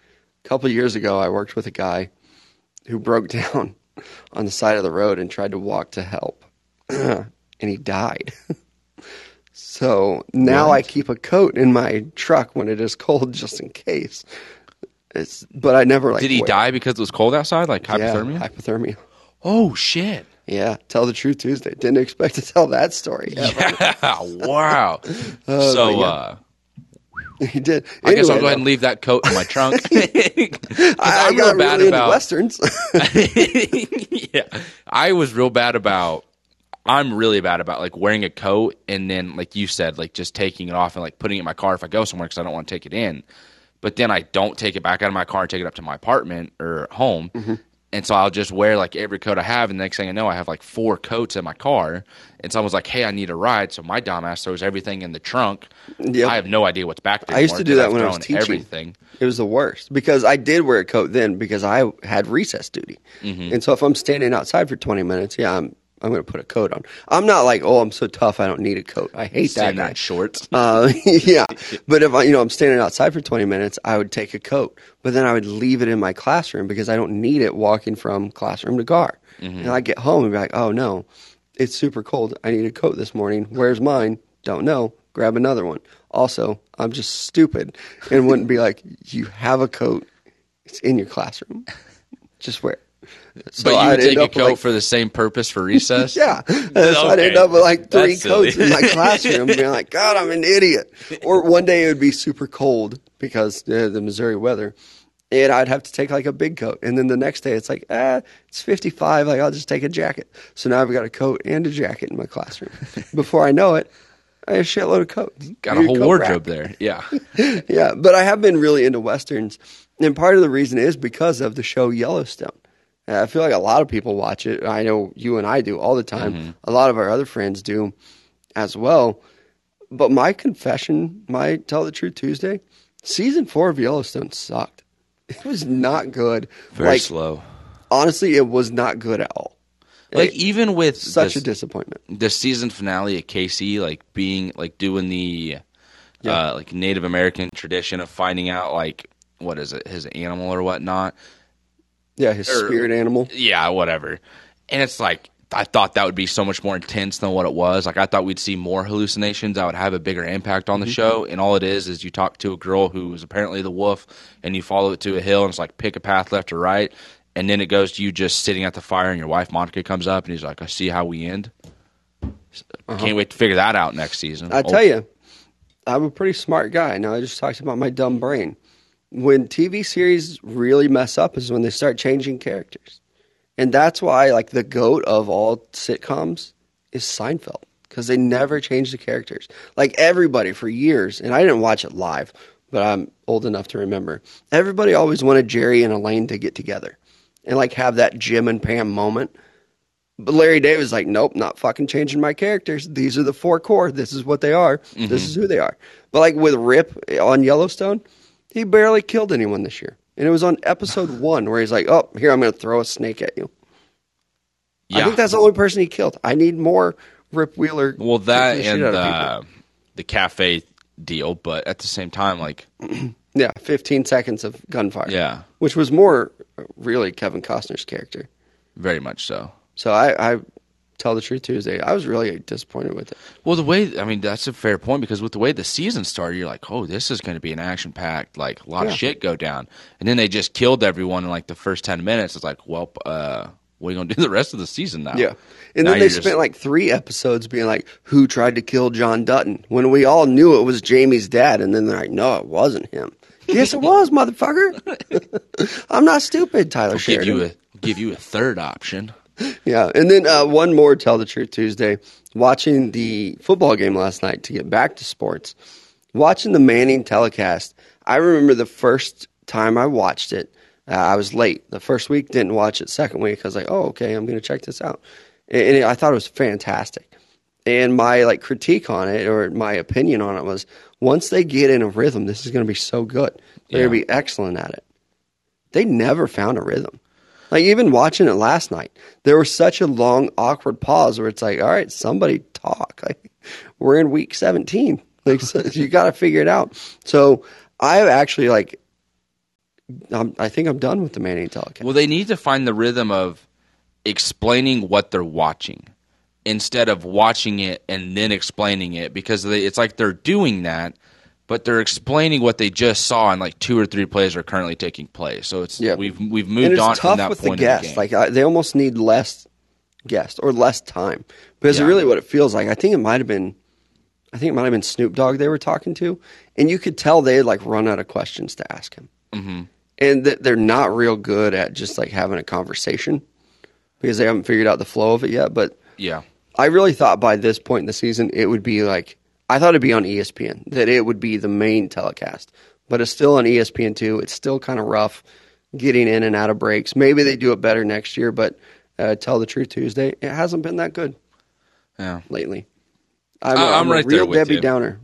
A couple of years ago, I worked with a guy who broke down on the side of the road and tried to walk to help, and he died. so now I keep a coat in my truck when it is cold, just in case. It's, but I never like. Did he wear- die because it was cold outside, like Yeah, hypothermia? Oh, shit. Yeah, tell the truth Tuesday. Didn't expect to tell that story. ever. Yeah, wow. Oh, so, yeah. uh, he did. I guess I'll go ahead and leave that coat in my trunk. I, I I'm got real bad really about westerns. yeah, I was real bad about. I'm really bad about like wearing a coat and then like you said, like just taking it off and like putting it in my car if I go somewhere because I don't want to take it in. But then I don't take it back out of my car and take it up to my apartment or home. Mm-hmm. And so I'll just wear like every coat I have, and the next thing I know, I have like four coats in my car. And someone's like, "Hey, I need a ride," so my dumbass throws everything in the trunk. Yep. I have no idea what's back there. I used to do that when I was teaching. Everything. It was the worst because I did wear a coat then because I had recess duty, Mm-hmm. and so if I'm standing outside for 20 minutes, yeah, I'm I'm going to put a coat on. I'm not like, oh, I'm so tough, I don't need a coat. I hate that guy. shorts. Uh, yeah, but if I, you know, I'm standing outside for 20 minutes, I would take a coat, but then I would leave it in my classroom because I don't need it walking from classroom to car. And I get home and be like, oh no, it's super cold. I need a coat this morning. Where's mine? Don't know. Grab another one. Also, I'm just stupid and wouldn't be like, you have a coat. It's in your classroom. Just wear. it. So but you would take a coat like, for the same purpose for recess. yeah. So I'd end up with like three That's silly. coats in my classroom, being like, God, I'm an idiot. Or one day it would be super cold because uh, the Missouri weather. And I'd have to take like a big coat. And then the next day it's like, ah, it's 55. Like, I'll just take a jacket. So now I've got a coat and a jacket in my classroom. Before I know it, I have a shitload of coats. Got a whole coat wardrobe rack. there. Yeah. Yeah, but I have been really into westerns, and part of the reason is because of the show Yellowstone. I feel like a lot of people watch it. I know you and I do all the time. A lot of our other friends do as well. But my confession, my tell the truth Tuesday, season four of Yellowstone sucked. It was not good. Very like slow. honestly, it was not good at all. Like It- even with such this- a disappointment. the season finale at Kayce, like being like doing the Yeah. uh, like Native American tradition of finding out like what is it, his animal or whatnot. Yeah, his Or- spirit animal. Yeah, whatever. And it's like I thought that would be so much more intense than what it was. Like I thought we'd see more hallucinations. I would have a bigger impact on the mm-hmm. show. And all it is is you talk to a girl who is apparently the wolf, and you follow it to a hill, and it's like pick a path left or right. And then it goes to you just sitting at the fire, and your wife Monica comes up, and he's like, "I see how we end." Uh-huh. Can't wait to figure that out next season. I tell you, I'm a pretty smart guy. Now I just talked about my dumb brain. When TV series really mess up is when they start changing characters, and that's why like the goat of all sitcoms is Seinfeld because they never change the characters. Like everybody for years, and I didn't watch it live, but I'm old enough to remember. Everybody always wanted Jerry and Elaine to get together and like have that Jim and Pam moment. But Larry David's like, nope, not fucking changing my characters. These are the four core. This is what they are. Mm-hmm. This is who they are. But like with Rip on Yellowstone, he barely killed anyone this year. And it was on episode one where he's like, oh, here, I'm going to throw a snake at you. I think that's the only person he killed. I need more Rip Wheeler. well that and the shit out of the the cafe deal, but at the same time, like yeah, 15 seconds of gunfire. yeah, Which was more uh, really Kevin Costner's character. very much so. So I, I tell the truth Tuesday, I was really disappointed with it. Well, the way I mean that's a fair point because with the way the season started, you're like, oh, this is going to be an action packed, like a lot Yeah. of shit go down, and then they just killed everyone in like the first ten minutes. It's like, well, uh, what are you going to do the rest of the season now? Yeah. And Now then they you're spent like three episodes being like, who tried to kill John Dutton? When we all knew it was Jamie's dad. And then they're like, no, it wasn't him. yes, it was, motherfucker. I'm not stupid, Taylor give Sheridan. you a give you a third option. Yeah. And then uh, one more Tell the Truth Tuesday. Watching the football game last night to get back to sports, watching the Manning telecast, I remember the first time I watched it, uh, I was late. The first week, didn't watch it. Second week, I was like, oh, okay, I'm going to check this out. And, and I thought it was fantastic. And my like critique on it or my opinion on it was once they get in a rhythm, this is going to be so good. They're Yeah. going to be excellent at it. They never found a rhythm. Like even watching it last night, there was such a long, awkward pause where it's like, all right, somebody talk. Like we're in week 17. Like so you got to figure it out. So I have actually like, I'm, I think I'm done with the Manning telecast. Well, they need to find the rhythm of explaining what they're watching instead of watching it and then explaining it because they, it's like they're doing that, but they're explaining what they just saw and like two or three plays are currently taking place. So it's Yeah. we've we've moved on tough from that with the point. in guests. game. like I, they almost need less guests or less time because Yeah. really what it feels like. I think it might have been, I think it might have been Snoop Dogg they were talking to, and you could tell they had like run out of questions to ask him, mm-hmm. and that they're not real good at just like having a conversation because they haven't figured out the flow of it yet. But yeah, I really thought by this point in the season it would be like I thought it'd be on ESPN that it would be the main telecast, but it's still on ESPN two. It's still kind of rough getting in and out of breaks. Maybe they do it better next year, but uh, tell the truth, Tuesday it hasn't been that good Yeah. lately. I'm, I- a- I'm a right there real with Debbie you. Downer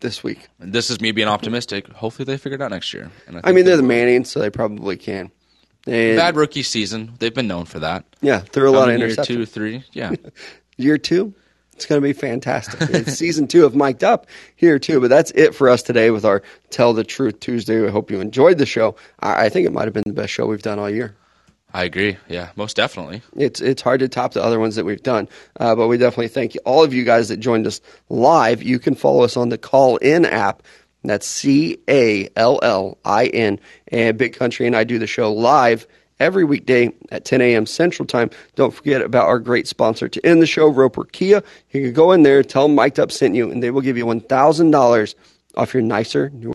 this week. And this is me being optimistic. Hopefully they figure it out next year. And I think mean, they they're the. Mannings, so they probably can. And, bad rookie season. They've been known for that. yeah, threw a lot of Coming year two, three. Yeah. year two. It's going to be fantastic. it's season two of Mic'd Up here too. But that's it for us today with our Tell the Truth Tuesday. I hope you enjoyed the show. I, I think it might have been the best show we've done all year. I agree. Yeah, most definitely. It's it's hard to top the other ones that we've done, uh, but we definitely thank you, all of you guys that joined us live. You can follow us on the Call In app. That's C A L L I N. And Big Country and I do the show live every weekday at 10 a.m. Central Time. Don't forget about our great sponsor to end the show, Roper Kia. You can go in there, tell them Mic'd Up sent you, and they will give you $1,000 off your nicer, newer